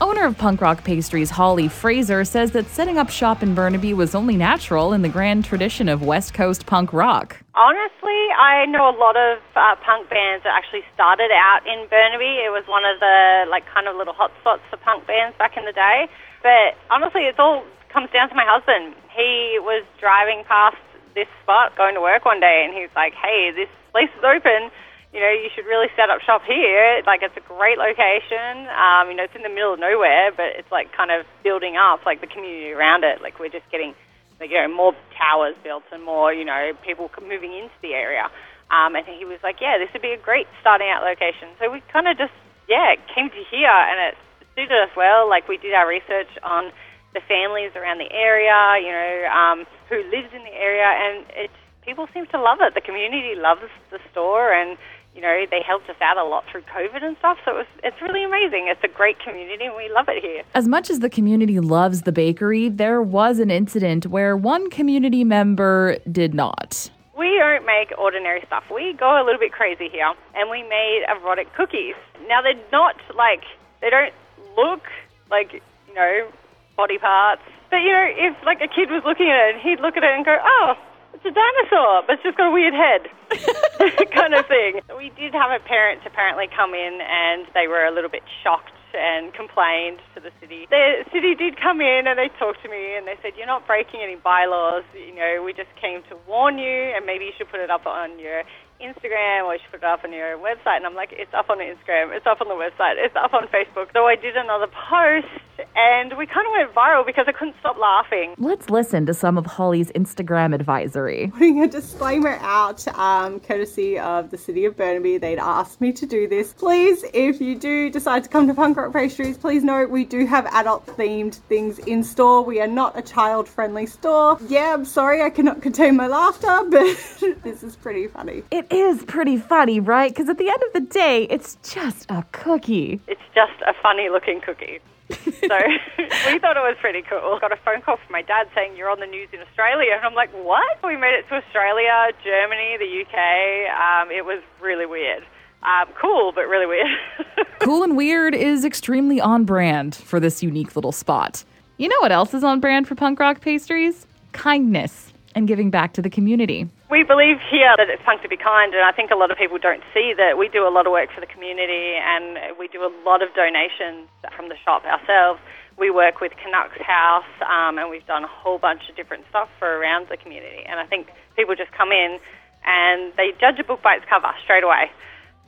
Owner of Punk Rock Pastries, Holly Fraser, says that setting up shop in Burnaby was only natural in the grand tradition of West Coast punk rock. Honestly, I know a lot of uh, punk bands that actually started out in Burnaby. It was one of the like kind of little hotspots for punk bands back in the day. But honestly, it all comes down to my husband. He was driving past this spot going to work one day, and he's like, "Hey, this place is open." You know, you should really set up shop here. Like, it's a great location. Um, you know, it's in the middle of nowhere, but it's like kind of building up, like the community around it. Like, we're just getting, like, you know, more towers built and more, you know, people moving into the area. Um, think he was like, yeah, this would be a great starting out location. So we kind of just, yeah, came to here and it suited us well. Like, we did our research on the families around the area, you know, um, who lives in the area, and it people seem to love it. The community loves the store and you know, they helped us out a lot through COVID and stuff. So it was, it's really amazing. It's a great community and we love it here. As much as the community loves the bakery, there was an incident where one community member did not. We don't make ordinary stuff. We go a little bit crazy here and we made erotic cookies. Now they're not like, they don't look like, you know, body parts. But, you know, if like a kid was looking at it, he'd look at it and go, oh, it's a dinosaur, but it's just got a weird head, kind of thing. We did have a parent apparently come in, and they were a little bit shocked and complained to the city. The city did come in and they talked to me and they said, "You're not breaking any bylaws. You know, we just came to warn you, and maybe you should put it up on your Instagram or you should put it up on your website. And I'm like, it's up on Instagram, it's up on the website, it's up on Facebook. So I did another post and we kind of went viral because I couldn't stop laughing. Let's listen to some of Holly's Instagram advisory. Putting a disclaimer out, um, courtesy of the city of Burnaby, they'd asked me to do this. Please, if you do decide to come to Punk Rock Pastries, please note we do have adult themed things in store. We are not a child friendly store. Yeah, I'm sorry I cannot contain my laughter, but this is pretty funny. It is pretty funny, right? Because at the end of the day, it's just a cookie. It's just a funny looking cookie. so we thought it was pretty cool. Got a phone call from my dad saying you're on the news in Australia, and I'm like, what? We made it to Australia, Germany, the UK. Um, it was really weird. Um, cool, but really weird. cool and weird is extremely on brand for this unique little spot. You know what else is on brand for punk rock pastries? Kindness and giving back to the community. We believe here that it's punk to be kind, and I think a lot of people don't see that we do a lot of work for the community and we do a lot of donations from the shop ourselves. We work with Canucks House, um, and we've done a whole bunch of different stuff for around the community. And I think people just come in and they judge a book by its cover straight away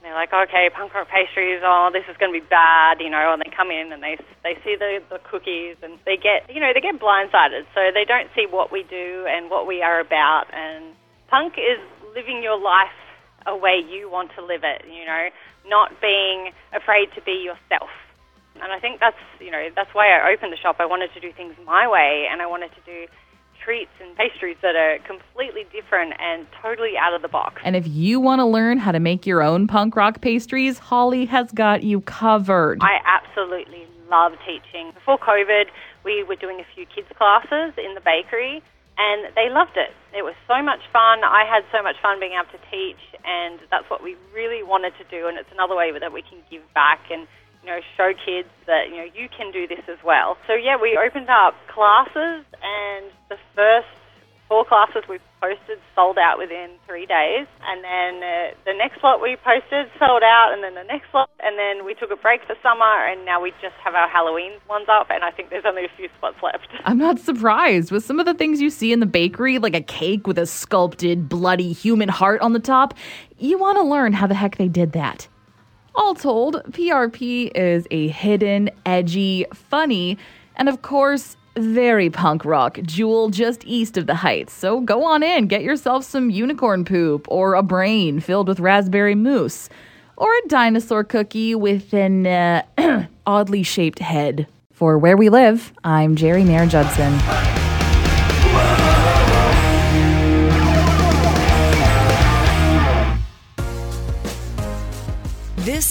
they're like, okay, punk rock pastries, oh, this is going to be bad, you know, and they come in and they they see the, the cookies and they get, you know, they get blindsided. So they don't see what we do and what we are about. And punk is living your life a way you want to live it, you know, not being afraid to be yourself. And I think that's, you know, that's why I opened the shop. I wanted to do things my way and I wanted to do treats and pastries that are completely different and totally out of the box. And if you want to learn how to make your own punk rock pastries, Holly has got you covered. I absolutely love teaching. Before COVID, we were doing a few kids' classes in the bakery and they loved it. It was so much fun. I had so much fun being able to teach, and that's what we really wanted to do. And it's another way that we can give back and you know, show kids that, you know, you can do this as well. So yeah, we opened up classes and the first four classes we posted sold out within three days, and then uh, the next lot we posted sold out, and then the next lot, and then we took a break for summer, and now we just have our Halloween ones up, and I think there's only a few spots left. I'm not surprised with some of the things you see in the bakery, like a cake with a sculpted, bloody human heart on the top. You want to learn how the heck they did that. All told, PRP is a hidden, edgy, funny, and of course, very punk rock jewel just east of the Heights. So go on in, get yourself some unicorn poop or a brain filled with raspberry mousse or a dinosaur cookie with an uh, oddly shaped head. For Where We Live, I'm Geri Mayer Judson.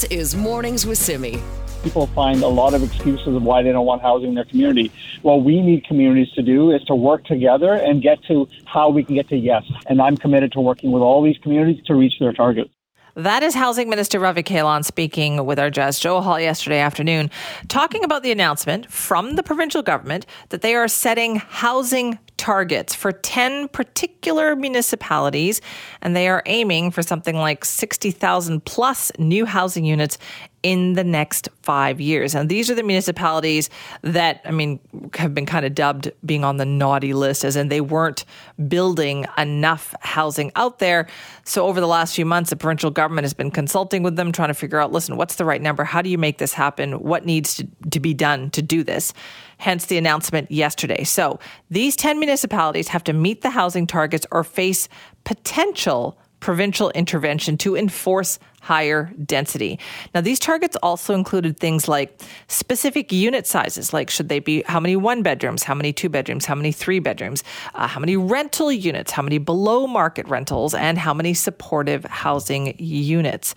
Is Mornings with Simi. People find a lot of excuses of why they don't want housing in their community. What we need communities to do is to work together and get to how we can get to yes. And I'm committed to working with all these communities to reach their targets. That is Housing Minister Ravi Kahlon speaking with our Jas Johal yesterday afternoon, talking about the announcement from the provincial government that they are setting housing targets for 10 particular municipalities, and they are aiming for something like 60,000 plus new housing units in the next five years. And these are the municipalities that, I mean, have been kind of dubbed being on the naughty list, as in they weren't building enough housing out there. So, over the last few months, the provincial government has been consulting with them, trying to figure out listen, what's the right number? How do you make this happen? What needs to, to be done to do this? hence the announcement yesterday. So these 10 municipalities have to meet the housing targets or face potential provincial intervention to enforce higher density. Now, these targets also included things like specific unit sizes, like should they be how many one bedrooms, how many two bedrooms, how many three bedrooms, uh, how many rental units, how many below market rentals, and how many supportive housing units.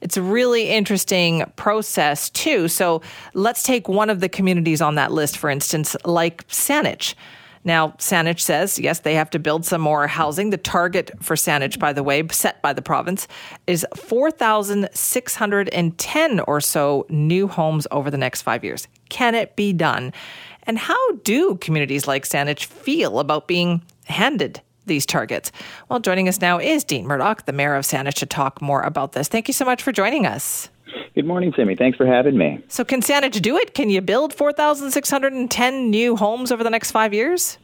It's a really interesting process, too. So, let's take one of the communities on that list, for instance, like Saanich. Now, Saanich says, yes, they have to build some more housing. The target for Saanich, by the way, set by the province, is 4,610 or so new homes over the next five years. Can it be done? And how do communities like Saanich feel about being handed these targets? Well, joining us now is Dean Murdock, the mayor of Saanich, to talk more about this. Thank you so much for joining us. Good morning, Simi. Thanks for having me. So, can Saanich do it? Can you build 4,610 new homes over the next five years?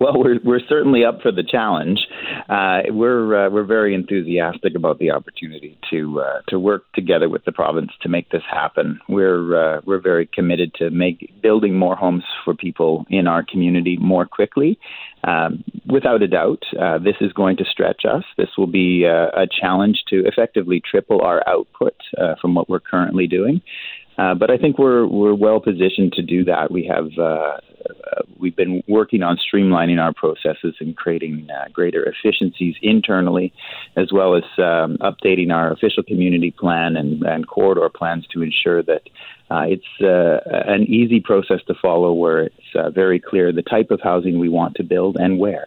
Well, we're we're certainly up for the challenge. Uh, we're uh, we're very enthusiastic about the opportunity to uh, to work together with the province to make this happen. We're uh, we're very committed to make building more homes for people in our community more quickly. Um, without a doubt, uh, this is going to stretch us. This will be uh, a challenge to effectively triple our output from what we're currently doing. Uh, but I think we're we're well positioned to do that. We have uh, uh, we've been working on streamlining our processes and creating uh, greater efficiencies internally, as well as um, updating our official community plan and, and corridor plans to ensure that uh, it's an easy process to follow, where it's very clear the type of housing we want to build and where.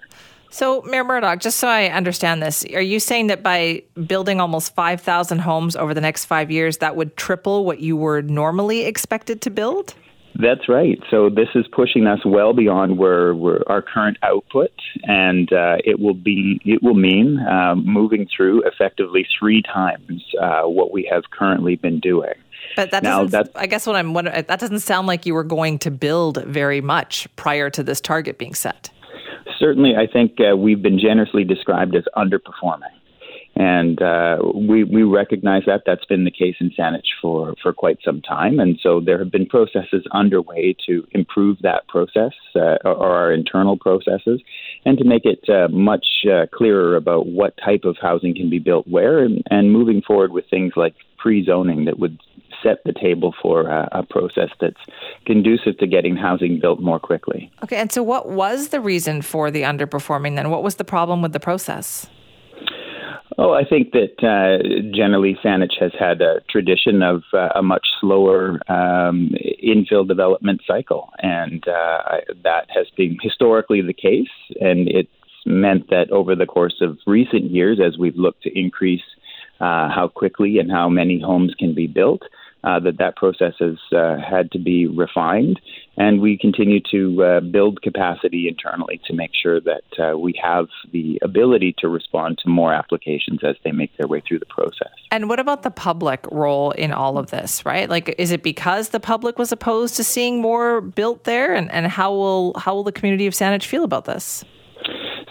So, Mayor Murdock, just so I understand this, are you saying that by building almost 5,000 homes over the next five years, that would triple what you were normally expected to build? That's right. So this is pushing us well beyond where, where our current output, and uh, it will be it will mean uh, moving through effectively three times uh, what we have currently been doing. But that now, doesn't. I guess what I'm wondering that doesn't sound like you were going to build very much prior to this target being set certainly, I think uh, we've been generously described as underperforming. And uh, we, we recognize that that's been the case in Saanich for, for quite some time. And so there have been processes underway to improve that process uh, or our internal processes and to make it uh, much uh, clearer about what type of housing can be built where and, and moving forward with things like pre zoning that would set the table for a, a process that's conducive to getting housing built more quickly. Okay, and so what was the reason for the underperforming then? What was the problem with the process? Oh, I think that uh, generally Saanich has had a tradition of uh, a much slower um, infill development cycle, and uh, that has been historically the case. And it's meant that over the course of recent years, as we've looked to increase uh, how quickly and how many homes can be built, uh, that that process has uh, had to be refined, and we continue to uh, build capacity internally to make sure that uh, we have the ability to respond to more applications as they make their way through the process. And what about the public role in all of this, right? Like, is it because the public was opposed to seeing more built there, and, and how will how will the community of Saanich feel about this?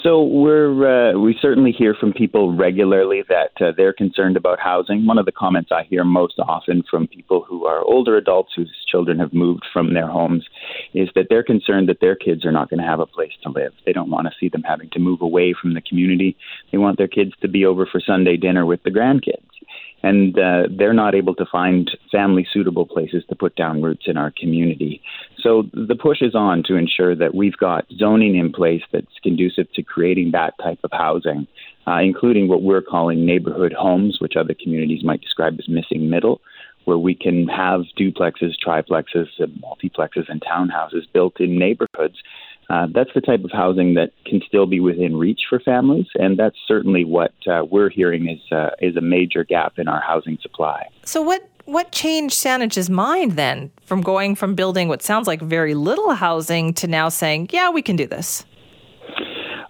So we're uh, we certainly hear from people regularly that uh, they're concerned about housing. One of the comments I hear most often from people who are older adults whose children have moved from their homes is that they're concerned that their kids are not going to have a place to live. They don't want to see them having to move away from the community. They want their kids to be over for Sunday dinner with the grandkids and uh, they're not able to find family suitable places to put down roots in our community. So the push is on to ensure that we've got zoning in place that's conducive to creating that type of housing, uh, including what we're calling neighborhood homes, which other communities might describe as missing middle. Where we can have duplexes, triplexes, multiplexes, and townhouses built in neighborhoods uh, that's the type of housing that can still be within reach for families, and that's certainly what uh, we're hearing is uh, is a major gap in our housing supply. So, what what changed Saanich's mind then from going from building what sounds like very little housing to now saying, "Yeah, we can do this"?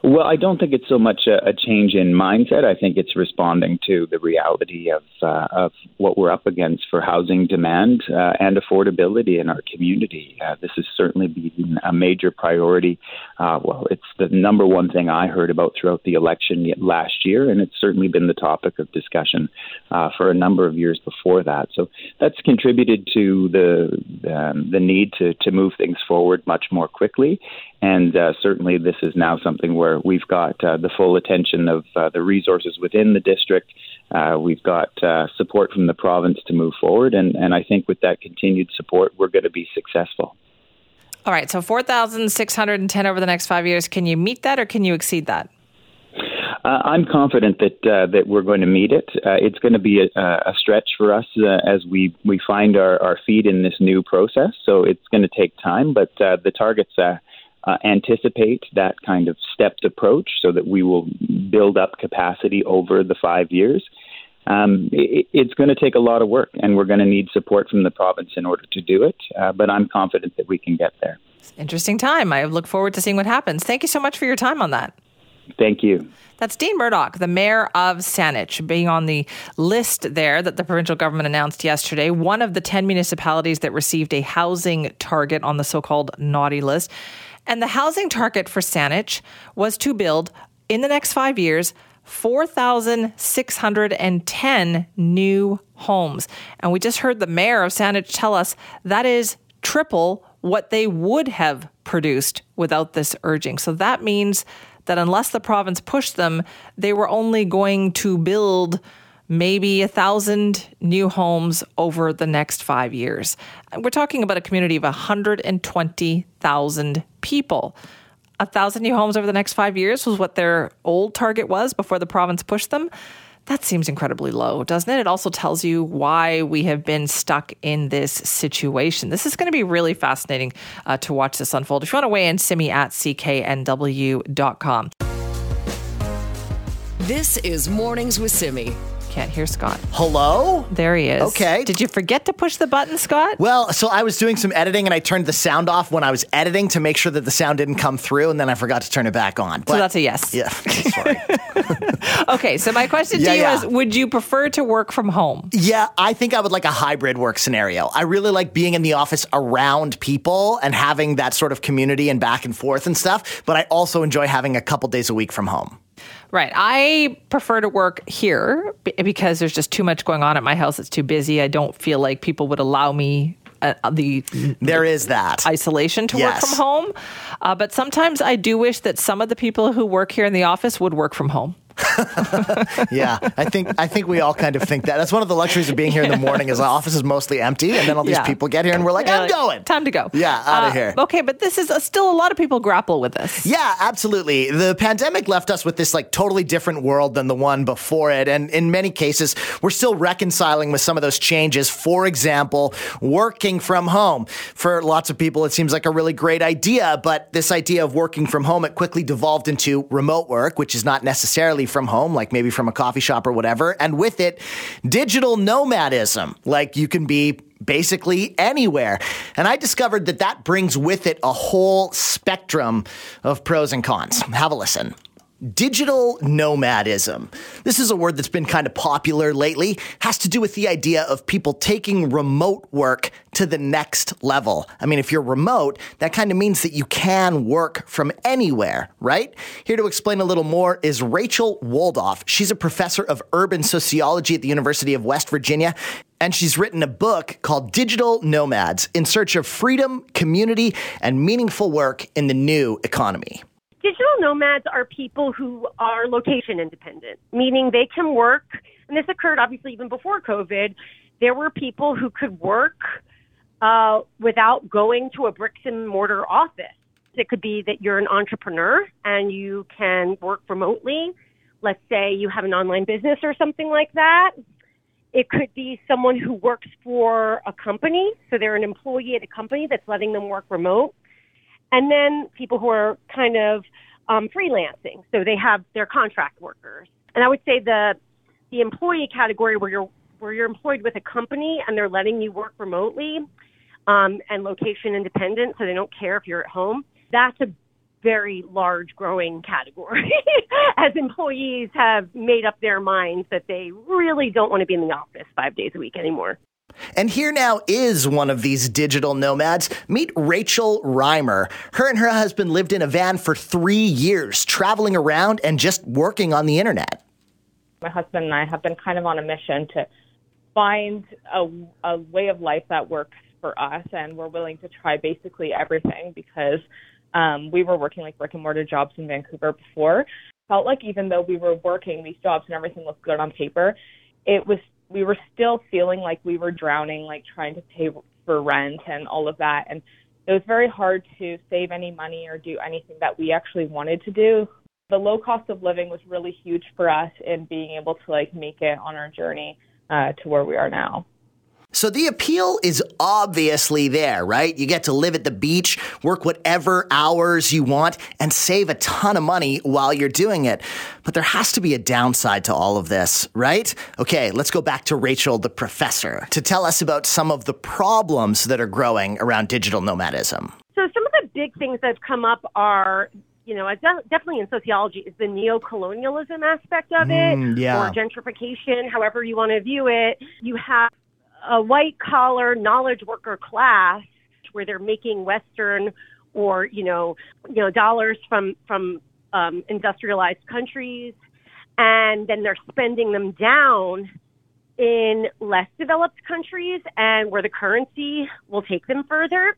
Well, I don't think it's so much a, a change in mindset. I think it's responding to the reality of uh, of what we're up against for housing demand uh, and affordability in our community. Uh, this has certainly been a major priority. Uh, well, it's the number one thing I heard about throughout the election last year, and it's certainly been the topic of discussion uh, for a number of years before that. So that's contributed to the um, the need to to move things forward much more quickly. And uh, certainly, this is now something where we've got uh, the full attention of uh, the resources within the district. Uh, we've got support from the province to move forward. And, and I think with that continued support, we're going to be successful. All right. So 4,610 over the next five years. Can you meet that or can you exceed that? Uh, I'm confident that uh, that we're going to meet it. Uh, it's going to be a, a stretch for us uh, as we we find our, our feet in this new process. So it's going to take time, but uh, the targets uh, anticipate that kind of stepped approach so that we will build up capacity over the five years. Um, it, it's going to take a lot of work, and we're going to need support from the province in order to do it. Uh, but I'm confident that we can get there. Interesting time. I look forward to seeing what happens. Thank you so much for your time on that. Thank you. That's Dean Murdock, the mayor of Saanich, being on the list there that the provincial government announced yesterday. One of the 10 municipalities that received a housing target on the so called naughty list. And the housing target for Saanich was to build in the next five years 4,610 new homes. And we just heard the mayor of Saanich tell us that is triple what they would have produced without this urging. So that means that unless the province pushed them, they were only going to build maybe a thousand new homes over the next five years. We're talking about a community of 120,000 people. A thousand new homes over the next five years was what their old target was before the province pushed them. That seems incredibly low, doesn't it? It also tells you why we have been stuck in this situation. This is going to be really fascinating uh, to watch this unfold. If you want to weigh in, simi at cknw.com. This is Mornings with Simi. Can't hear Scott. Hello? There he is. Okay. Did you forget to push the button, Scott? Well, so I was doing some editing and I turned the sound off when I was editing to make sure that the sound didn't come through, and then I forgot to turn it back on. But, so that's a yes. Yeah. Sorry. okay, so my question to yeah, you yeah. is Would you prefer to work from home? Yeah, I think I would like a hybrid work scenario. I really like being in the office around people and having that sort of community and back and forth and stuff, but I also enjoy having a couple days a week from home. Right. I prefer to work here because there's just too much going on at my house. It's too busy. I don't feel like people would allow me uh, the there is that isolation to yes. work from home. Uh, but sometimes I do wish that some of the people who work here in the office would work from home. yeah, I think I think we all kind of think that. That's one of the luxuries of being here in the morning is the office is mostly empty, and then all these yeah. people get here, and we're like, I'm like, going. Time to go. Yeah, out of uh, here. Okay, but this is a, still a lot of people grapple with this. Yeah, absolutely. The pandemic left us with this like totally different world than the one before it, and in many cases, we're still reconciling with some of those changes. For example, working from home. For lots of people, it seems like a really great idea, but this idea of working from home it quickly devolved into remote work, which is not necessarily from home, like maybe from a coffee shop or whatever. And with it, digital nomadism, like you can be basically anywhere. And I discovered that that brings with it a whole spectrum of pros and cons. Have a listen. Digital nomadism. This is a word that's been kind of popular lately. Has to do with the idea of people taking remote work to the next level. I mean, if you're remote, that kind of means that you can work from anywhere, right? Here to explain a little more is Rachel Woldoff. She's a professor of urban sociology at the University of West Virginia, and she's written a book called Digital Nomads in Search of Freedom, Community, and Meaningful Work in the New Economy. Digital nomads are people who are location independent, meaning they can work, and this occurred obviously even before COVID. There were people who could work uh, without going to a bricks and mortar office. It could be that you're an entrepreneur and you can work remotely. Let's say you have an online business or something like that. It could be someone who works for a company, so they're an employee at a company that's letting them work remote and then people who are kind of um, freelancing, so they have their contract workers. And I would say the the employee category where you're where you're employed with a company and they're letting you work remotely um, and location independent, so they don't care if you're at home. That's a very large growing category as employees have made up their minds that they really don't want to be in the office five days a week anymore. And here now is one of these digital nomads. Meet Rachel Reimer. Her and her husband lived in a van for three years, traveling around and just working on the internet. My husband and I have been kind of on a mission to find a, a way of life that works for us, and we're willing to try basically everything because um, we were working like brick and mortar jobs in Vancouver before. Felt like even though we were working these jobs and everything looked good on paper, it was we were still feeling like we were drowning, like trying to pay for rent and all of that. And it was very hard to save any money or do anything that we actually wanted to do. The low cost of living was really huge for us in being able to like make it on our journey uh, to where we are now. So the appeal is obviously there, right? You get to live at the beach, work whatever hours you want, and save a ton of money while you're doing it. But there has to be a downside to all of this, right? Okay, let's go back to Rachel, the professor, to tell us about some of the problems that are growing around digital nomadism. So some of the big things that have come up are you know, definitely in sociology is the neo-colonialism aspect of it, mm, yeah. or gentrification, however you want to view it. You have a white collar knowledge worker class where they're making Western or you know you know dollars from from um, industrialized countries, and then they're spending them down in less developed countries and where the currency will take them further.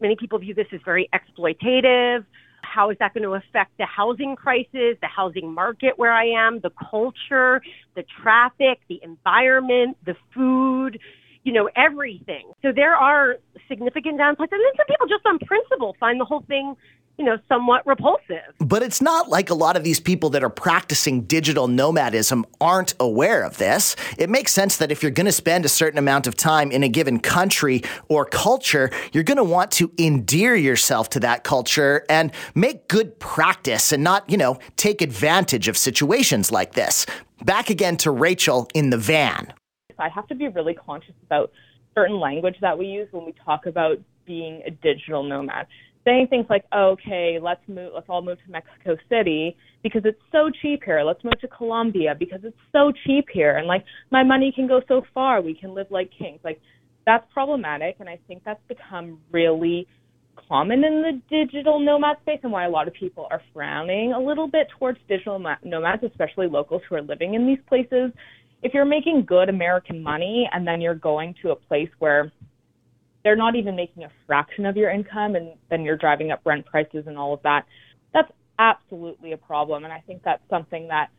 Many people view this as very exploitative. How is that going to affect the housing crisis, the housing market where I am, the culture, the traffic, the environment, the food? You know, everything. So there are significant downsides. And then some people just on principle find the whole thing you know, somewhat repulsive. But it's not like a lot of these people that are practicing digital nomadism aren't aware of this. It makes sense that if you're going to spend a certain amount of time in a given country or culture, you're going to want to endear yourself to that culture and make good practice and not, you know, take advantage of situations like this. Back again to Rachel in the van. I have to be really conscious about certain language that we use when we talk about being a digital nomad. Saying things like, okay, let's move, let's all move to Mexico City because it's so cheap here. Let's move to Colombia because it's so cheap here. And like, my money can go so far. We can live like kings. Like, that's problematic. And I think that's become really common in the digital nomad space and why a lot of people are frowning a little bit towards digital nomads, especially locals who are living in these places, if you're making good American money and then you're going to a place where they're not even making a fraction of your income and then you're driving up rent prices and all of that, that's absolutely a problem. And I think that's something that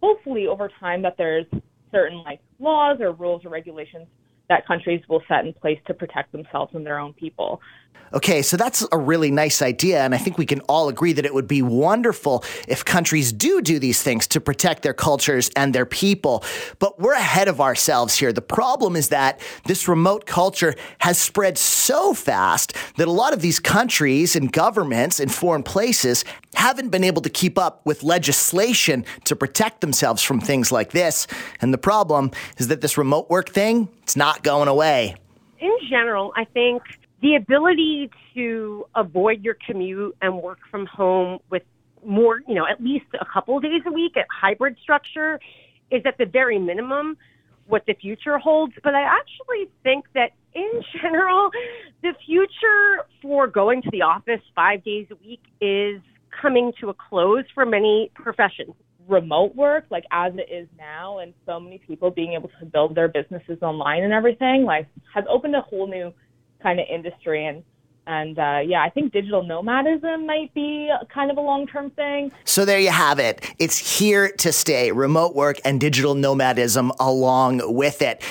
hopefully over time that there's certain like laws or rules or regulations that countries will set in place to protect themselves and their own people. Okay, so that's a really nice idea. And I think we can all agree that it would be wonderful if countries do do these things to protect their cultures and their people. But we're ahead of ourselves here. The problem is that this remote culture has spread so fast that a lot of these countries and governments in foreign places haven't been able to keep up with legislation to protect themselves from things like this. And the problem is that this remote work thing, it's not going away in general, I think the ability to avoid your commute and work from home with more, you know, at least a couple of days a week at hybrid structure is at the very minimum what the future holds. But I actually think that in general, the future for going to the office five days a week is coming to a close for many professions. Remote work, like as it is now, and so many people being able to build their businesses online and everything, like has opened a whole new kind of industry. And and uh, yeah, I think digital nomadism might be kind of a long term thing. So there you have it. It's here to stay remote work and digital nomadism along with it.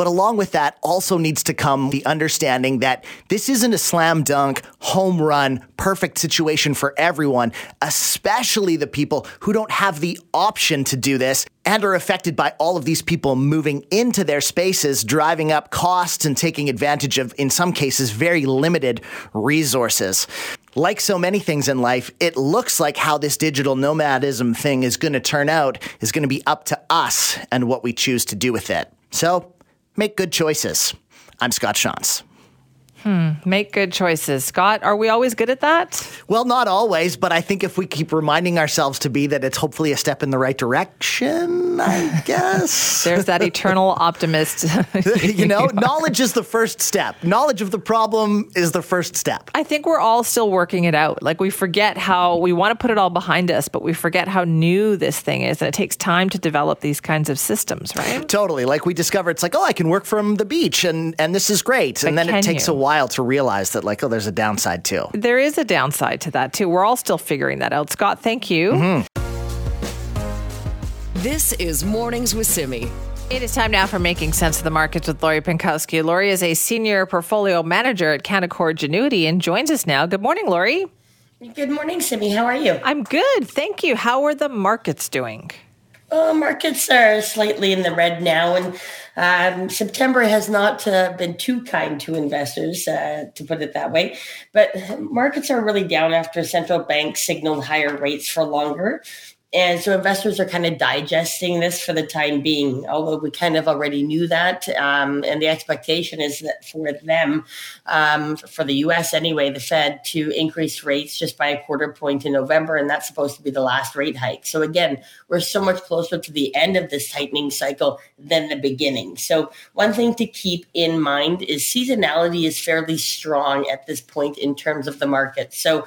But along with that also needs to come the understanding that this isn't a slam dunk, home run, perfect situation for everyone, especially the people who don't have the option to do this and are affected by all of these people moving into their spaces, driving up costs and taking advantage of, in some cases, very limited resources. Like so many things in life, it looks like how this digital nomadism thing is going to turn out is going to be up to us and what we choose to do with it. So, Make good choices. I'm Scott Shantz. Hmm. Make good choices. Scott, are we always good at that? Well, not always, but I think if we keep reminding ourselves to be that it's hopefully a step in the right direction, I guess. There's that eternal optimist. you know, knowledge is the first step. Knowledge of the problem is the first step. I think we're all still working it out. Like we forget how we want to put it all behind us, but we forget how new this thing is. And it takes time to develop these kinds of systems, right? Totally. Like we discover it's like, oh, I can work from the beach and, and this is great. And then it takes you? a while while to realize that, like, oh, there's a downside too. There is a downside to that too. We're all still figuring that out. Scott, thank you. Mm-hmm. This is Mornings with Simi. It is time now for Making Sense of the Markets with Lori Pinkowski. Lori is a senior portfolio manager at Canaccord Genuity and joins us now. Good morning, Lori. Good morning, Simi. How are you? I'm good. Thank you. How are the markets doing? Markets are slightly in the red now, and um, September has not uh, been too kind to investors, uh, to put it that way. But markets are really down after central banks signaled higher rates for longer. And so investors are kind of digesting this for the time being, although we kind of already knew that. Um, and the expectation is that for them, um, for the US anyway, the Fed to increase rates just by a quarter point in November. And that's supposed to be the last rate hike. So again, we're so much closer to the end of this tightening cycle than the beginning. So one thing to keep in mind is seasonality is fairly strong at this point in terms of the market. So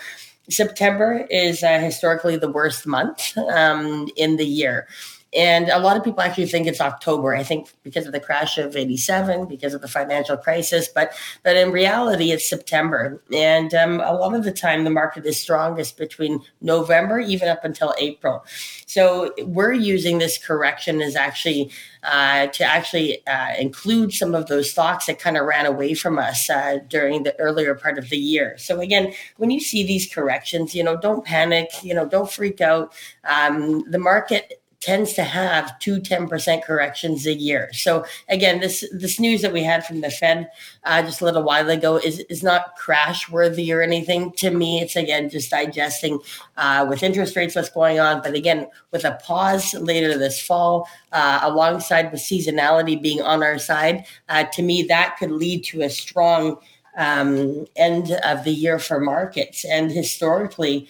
September is uh, historically the worst month um, in the year. And a lot of people actually think it's October. I think because of the crash of '87, because of the financial crisis, but but in reality, it's September. And um, a lot of the time, the market is strongest between November, even up until April. So we're using this correction as actually uh, to actually uh, include some of those stocks that kind of ran away from us uh, during the earlier part of the year. So again, when you see these corrections, you know, don't panic. You know, don't freak out. Um, the market tends to have two 10% corrections a year. So again, this this news that we had from the Fed uh, just a little while ago is, is not crash worthy or anything. To me, it's again just digesting uh, with interest rates what's going on. But again, with a pause later this fall, uh, alongside with seasonality being on our side, uh, to me that could lead to a strong um, end of the year for markets. And historically,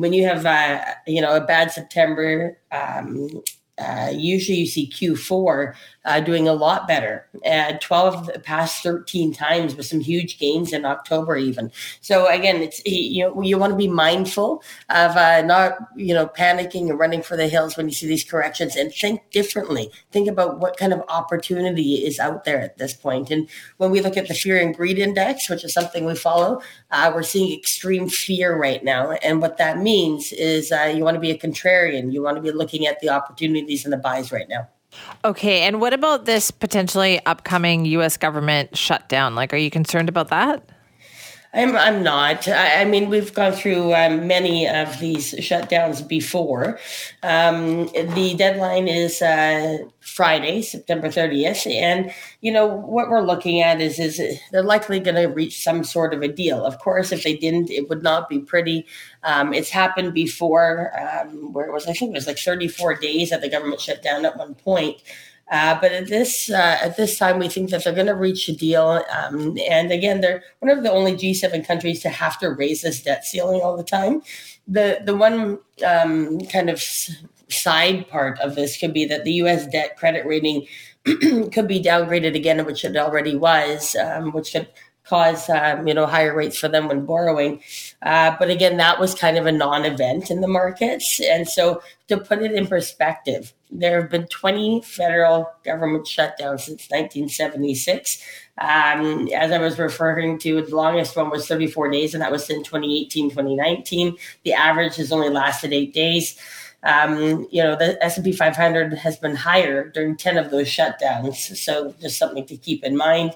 when you have uh, you know a bad September, um, uh, usually you see Q4 uh, doing a lot better. Uh, 12 of the past 13 times with some huge gains in October, even. So again, it's you know you want to be mindful of uh, not you know panicking and running for the hills when you see these corrections, and think differently. Think about what kind of opportunity is out there at this point. And when we look at the fear and greed index, which is something we follow, uh, we're seeing extreme fear right now, and what that means is uh, you want to be a contrarian. You want to be looking at the opportunities and the buys right now. Okay, and what about this potentially upcoming U.S. government shutdown? Like, are you concerned about that? I'm, I'm not. I, I mean, we've gone through um, many of these shutdowns before. Um, the deadline is uh, Friday, September 30th. And, you know, what we're looking at is, is they're likely going to reach some sort of a deal. Of course, if they didn't, it would not be pretty. Um, it's happened before um, where it was, I think it was like 34 days that the government shut down at one point. Uh, but at this uh, at this time, we think that they're going to reach a deal. Um, and again, they're one of the only G7 countries to have to raise this debt ceiling all the time. The the one um, kind of side part of this could be that the U.S. debt credit rating could be downgraded again, which it already was, um, which could cause um, you know higher rates for them when borrowing. Uh, but again, that was kind of a non-event in the markets, and so to put it in perspective, there have been 20 federal government shutdowns since 1976. Um, as I was referring to, the longest one was 34 days, and that was in 2018, 2019. The average has only lasted eight days. Um, you know, the S&P 500 has been higher during 10 of those shutdowns. So just something to keep in mind.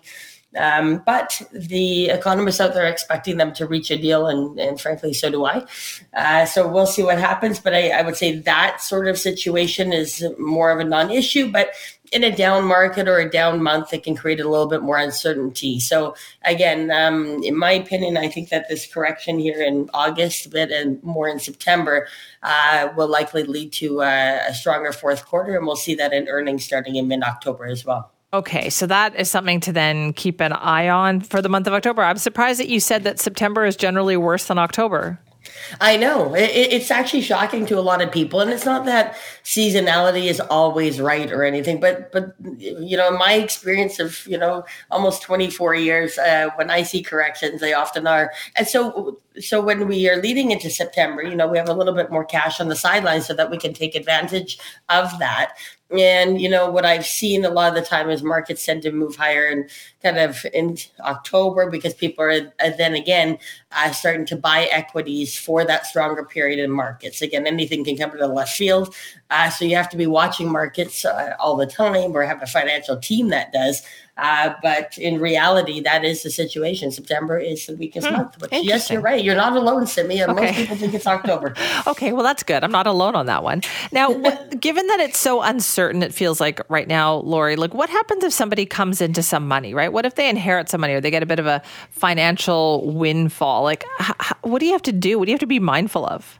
Um, but the economists out there are expecting them to reach a deal, and, and frankly, so do I. Uh, so we'll see what happens. But I, I, would say that sort of situation is more of a non issue. But in a down market or a down month, it can create a little bit more uncertainty. So again, um, in my opinion, I think that this correction here in August, a bit and more in September, uh, will likely lead to uh, a stronger fourth quarter, and we'll see that in earnings starting in mid October as well. Okay, so that is something to then keep an eye on for the month of October. I'm surprised that you said that September is generally worse than October. I know it, it's actually shocking to a lot of people, and it's not that seasonality is always right or anything, but but you know, my experience of you know almost 24 years, uh, when I see corrections, they often are, and so so when we are leading into September, you know, we have a little bit more cash on the sidelines so that we can take advantage of that. And you know what I've seen a lot of the time is markets tend to move higher and kind of in October because people are then again uh, starting to buy equities for that stronger period in markets. Again, anything can come to the left field, uh, so you have to be watching markets uh, all the time, or have a financial team that does. Uh, but in reality, that is the situation. September is the weakest hmm, month. But yes, you're right. You're not alone, Simi. Okay. Most people think it's October. okay, well, that's good. I'm not alone on that one. Now, given that it's so uncertain, it feels like right now, Lori, like what happens if somebody comes into some money, right? What if they inherit some money or they get a bit of a financial windfall? Like, h- what do you have to do? What do you have to be mindful of?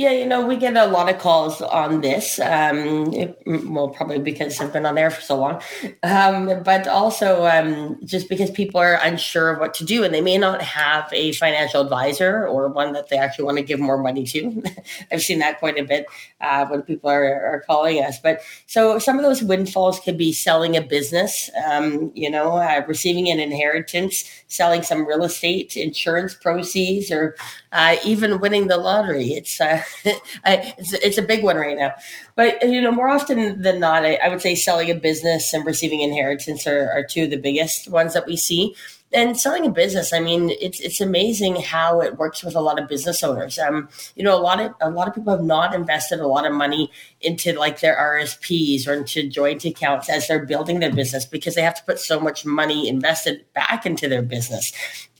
Yeah, you know, we get a lot of calls on this. Um, it, well, probably because I've been on there for so long, um, but also um, just because people are unsure of what to do and they may not have a financial advisor or one that they actually want to give more money to. I've seen that quite a bit uh, when people are, are calling us. But so some of those windfalls could be selling a business, um, you know, uh, receiving an inheritance, selling some real estate, insurance proceeds, or uh, even winning the lottery. It's, uh, it's, it's a big one right now. But you know, more often than not, I, I would say selling a business and receiving inheritance are, are two of the biggest ones that we see and selling a business i mean it's it's amazing how it works with a lot of business owners. Um you know a lot of a lot of people have not invested a lot of money into like their rsps or into joint accounts as they're building their business because they have to put so much money invested back into their business.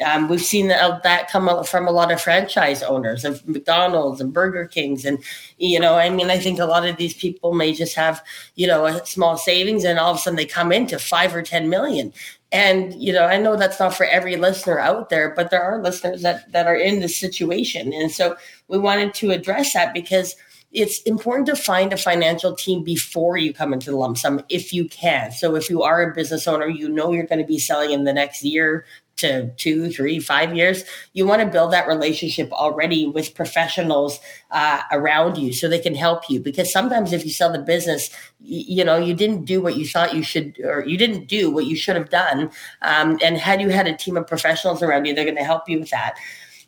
Um, we've seen that, that come from a lot of franchise owners of mcdonald's and burger kings. And you know i mean i think a lot of these people may just have you know a small savings and all of a sudden they come into five or ten million and you know, I know that's not for every listener out there, but there are listeners that that are in this situation, and so we wanted to address that because it's important to find a financial team before you come into the lump sum if you can. So if you are a business owner, you know you're going to be selling in the next year, to two, three, five years, you want to build that relationship already with professionals uh, around you so they can help you. Because sometimes if you sell the business, you, know, you didn't do what you thought you should, or you didn't do what you should have done. Um, and had you had a team of professionals around you, they're going to help you with that.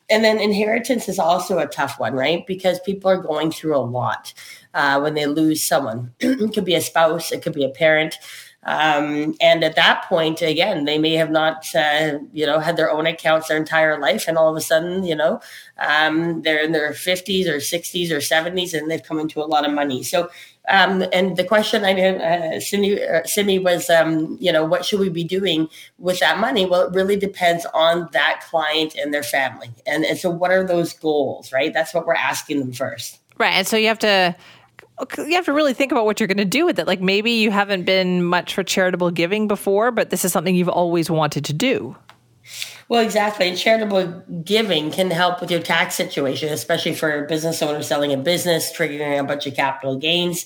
And then inheritance is also a tough one, right? Because people are going through a lot uh, when they lose someone. it could be a spouse, it could be a parent. Um, and at that point, again, they may have not, uh, you know, had their own accounts their entire life, and all of a sudden, you know, um, they're in their fifties or sixties or seventies, and they've come into a lot of money. So, um, and the question I uh, Simi, uh, Simi was, um, you know, what should we be doing with that money? Well, it really depends on that client and their family, and and so what are those goals, right? That's what we're asking them first. Right, and so you have to you have to really think about what you're going to do with it. Like maybe you haven't been much for charitable giving before, but this is something you've always wanted to do. Well, exactly. And charitable giving can help with your tax situation, especially for business owners selling a business, triggering a bunch of capital gains.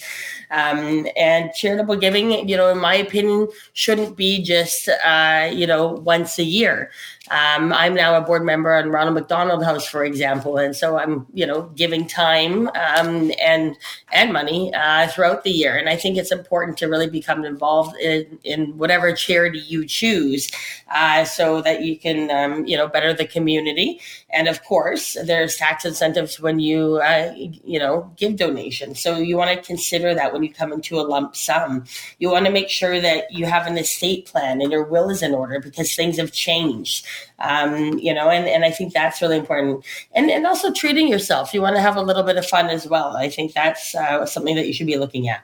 Um, and charitable giving, you know, in my opinion, shouldn't be just, uh, you know, once a year. Um, I'm now a board member on Ronald McDonald House, for example, and so I'm, you know, giving time um, and and money uh, throughout the year. And I think it's important to really become involved in, in whatever charity you choose, uh, so that you can, um, you know, better the community. And of course, there's tax incentives when you, uh, you know, give donations. So you want to consider that when you come into a lump sum. You want to make sure that you have an estate plan and your will is in order because things have changed. Um, you know, and, and I think that's really important. And and also treating yourself. You want to have a little bit of fun as well. I think that's uh, something that you should be looking at.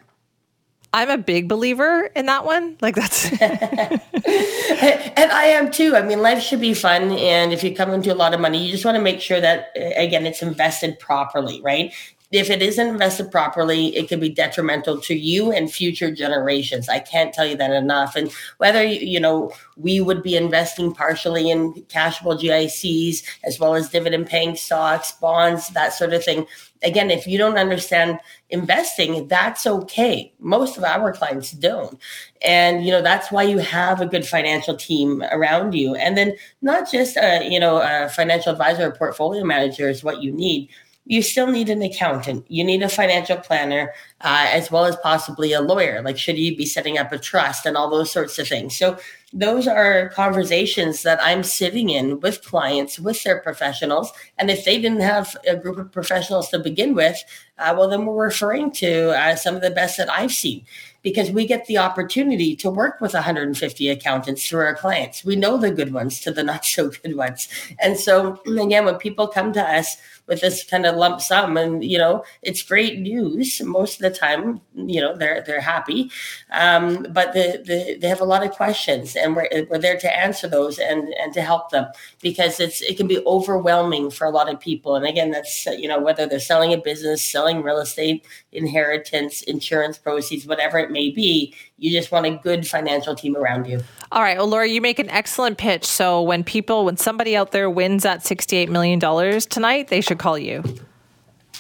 I'm a big believer in that one. Like that's and I am too. I mean, life should be fun and if you come into a lot of money, you just want to make sure that again it's invested properly, right? If it isn't invested properly, it can be detrimental to you and future generations. I can't tell you that enough. And whether, you know, we would be investing partially in cashable GICs as well as dividend paying stocks, bonds, that sort of thing. Again, if you don't understand investing, that's okay. Most of our clients don't. And, you know, that's why you have a good financial team around you. And then not just a, you know, a financial advisor or portfolio manager is what you need you still need an accountant. You need a financial planner, uh, as well as possibly a lawyer. Like, should you be setting up a trust and all those sorts of things? So, those are conversations that I'm sitting in with clients, with their professionals. And if they didn't have a group of professionals to begin with, uh, well, then we're referring to uh, some of the best that I've seen because we get the opportunity to work with 150 accountants through our clients. We know the good ones to the not so good ones. And so, again, when people come to us, with this kind of lump sum and you know it's great news most of the time you know they're they're happy. Um, but the, the, they have a lot of questions and we're, we're there to answer those and and to help them because it's it can be overwhelming for a lot of people. And again that's you know whether they're selling a business selling real estate inheritance insurance proceeds whatever it may be you just want a good financial team around you all right well Lori you make an excellent pitch so when people when somebody out there wins that 68 million dollars tonight they should should call you.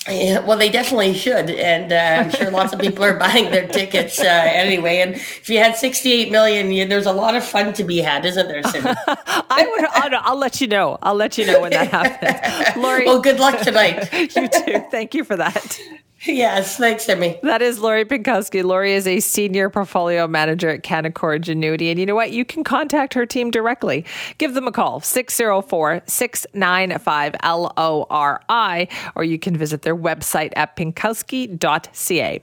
Yeah, well, they definitely should, and uh, I'm sure lots of people are buying their tickets uh, anyway. And if you had 68 million, you, there's a lot of fun to be had, isn't there, Simi? I would. I'll, I'll, let you know. I'll let you know when that happens, Lori. Well, good luck tonight. you too. Thank you for that. Yes, thanks, Simi. That is Lori Pinkowski. Lori is a senior portfolio manager at Canaccord Genuity. And you know what? You can contact her team directly. Give them a call, 604 695 LORI, or you can visit their website at pinkowski.ca.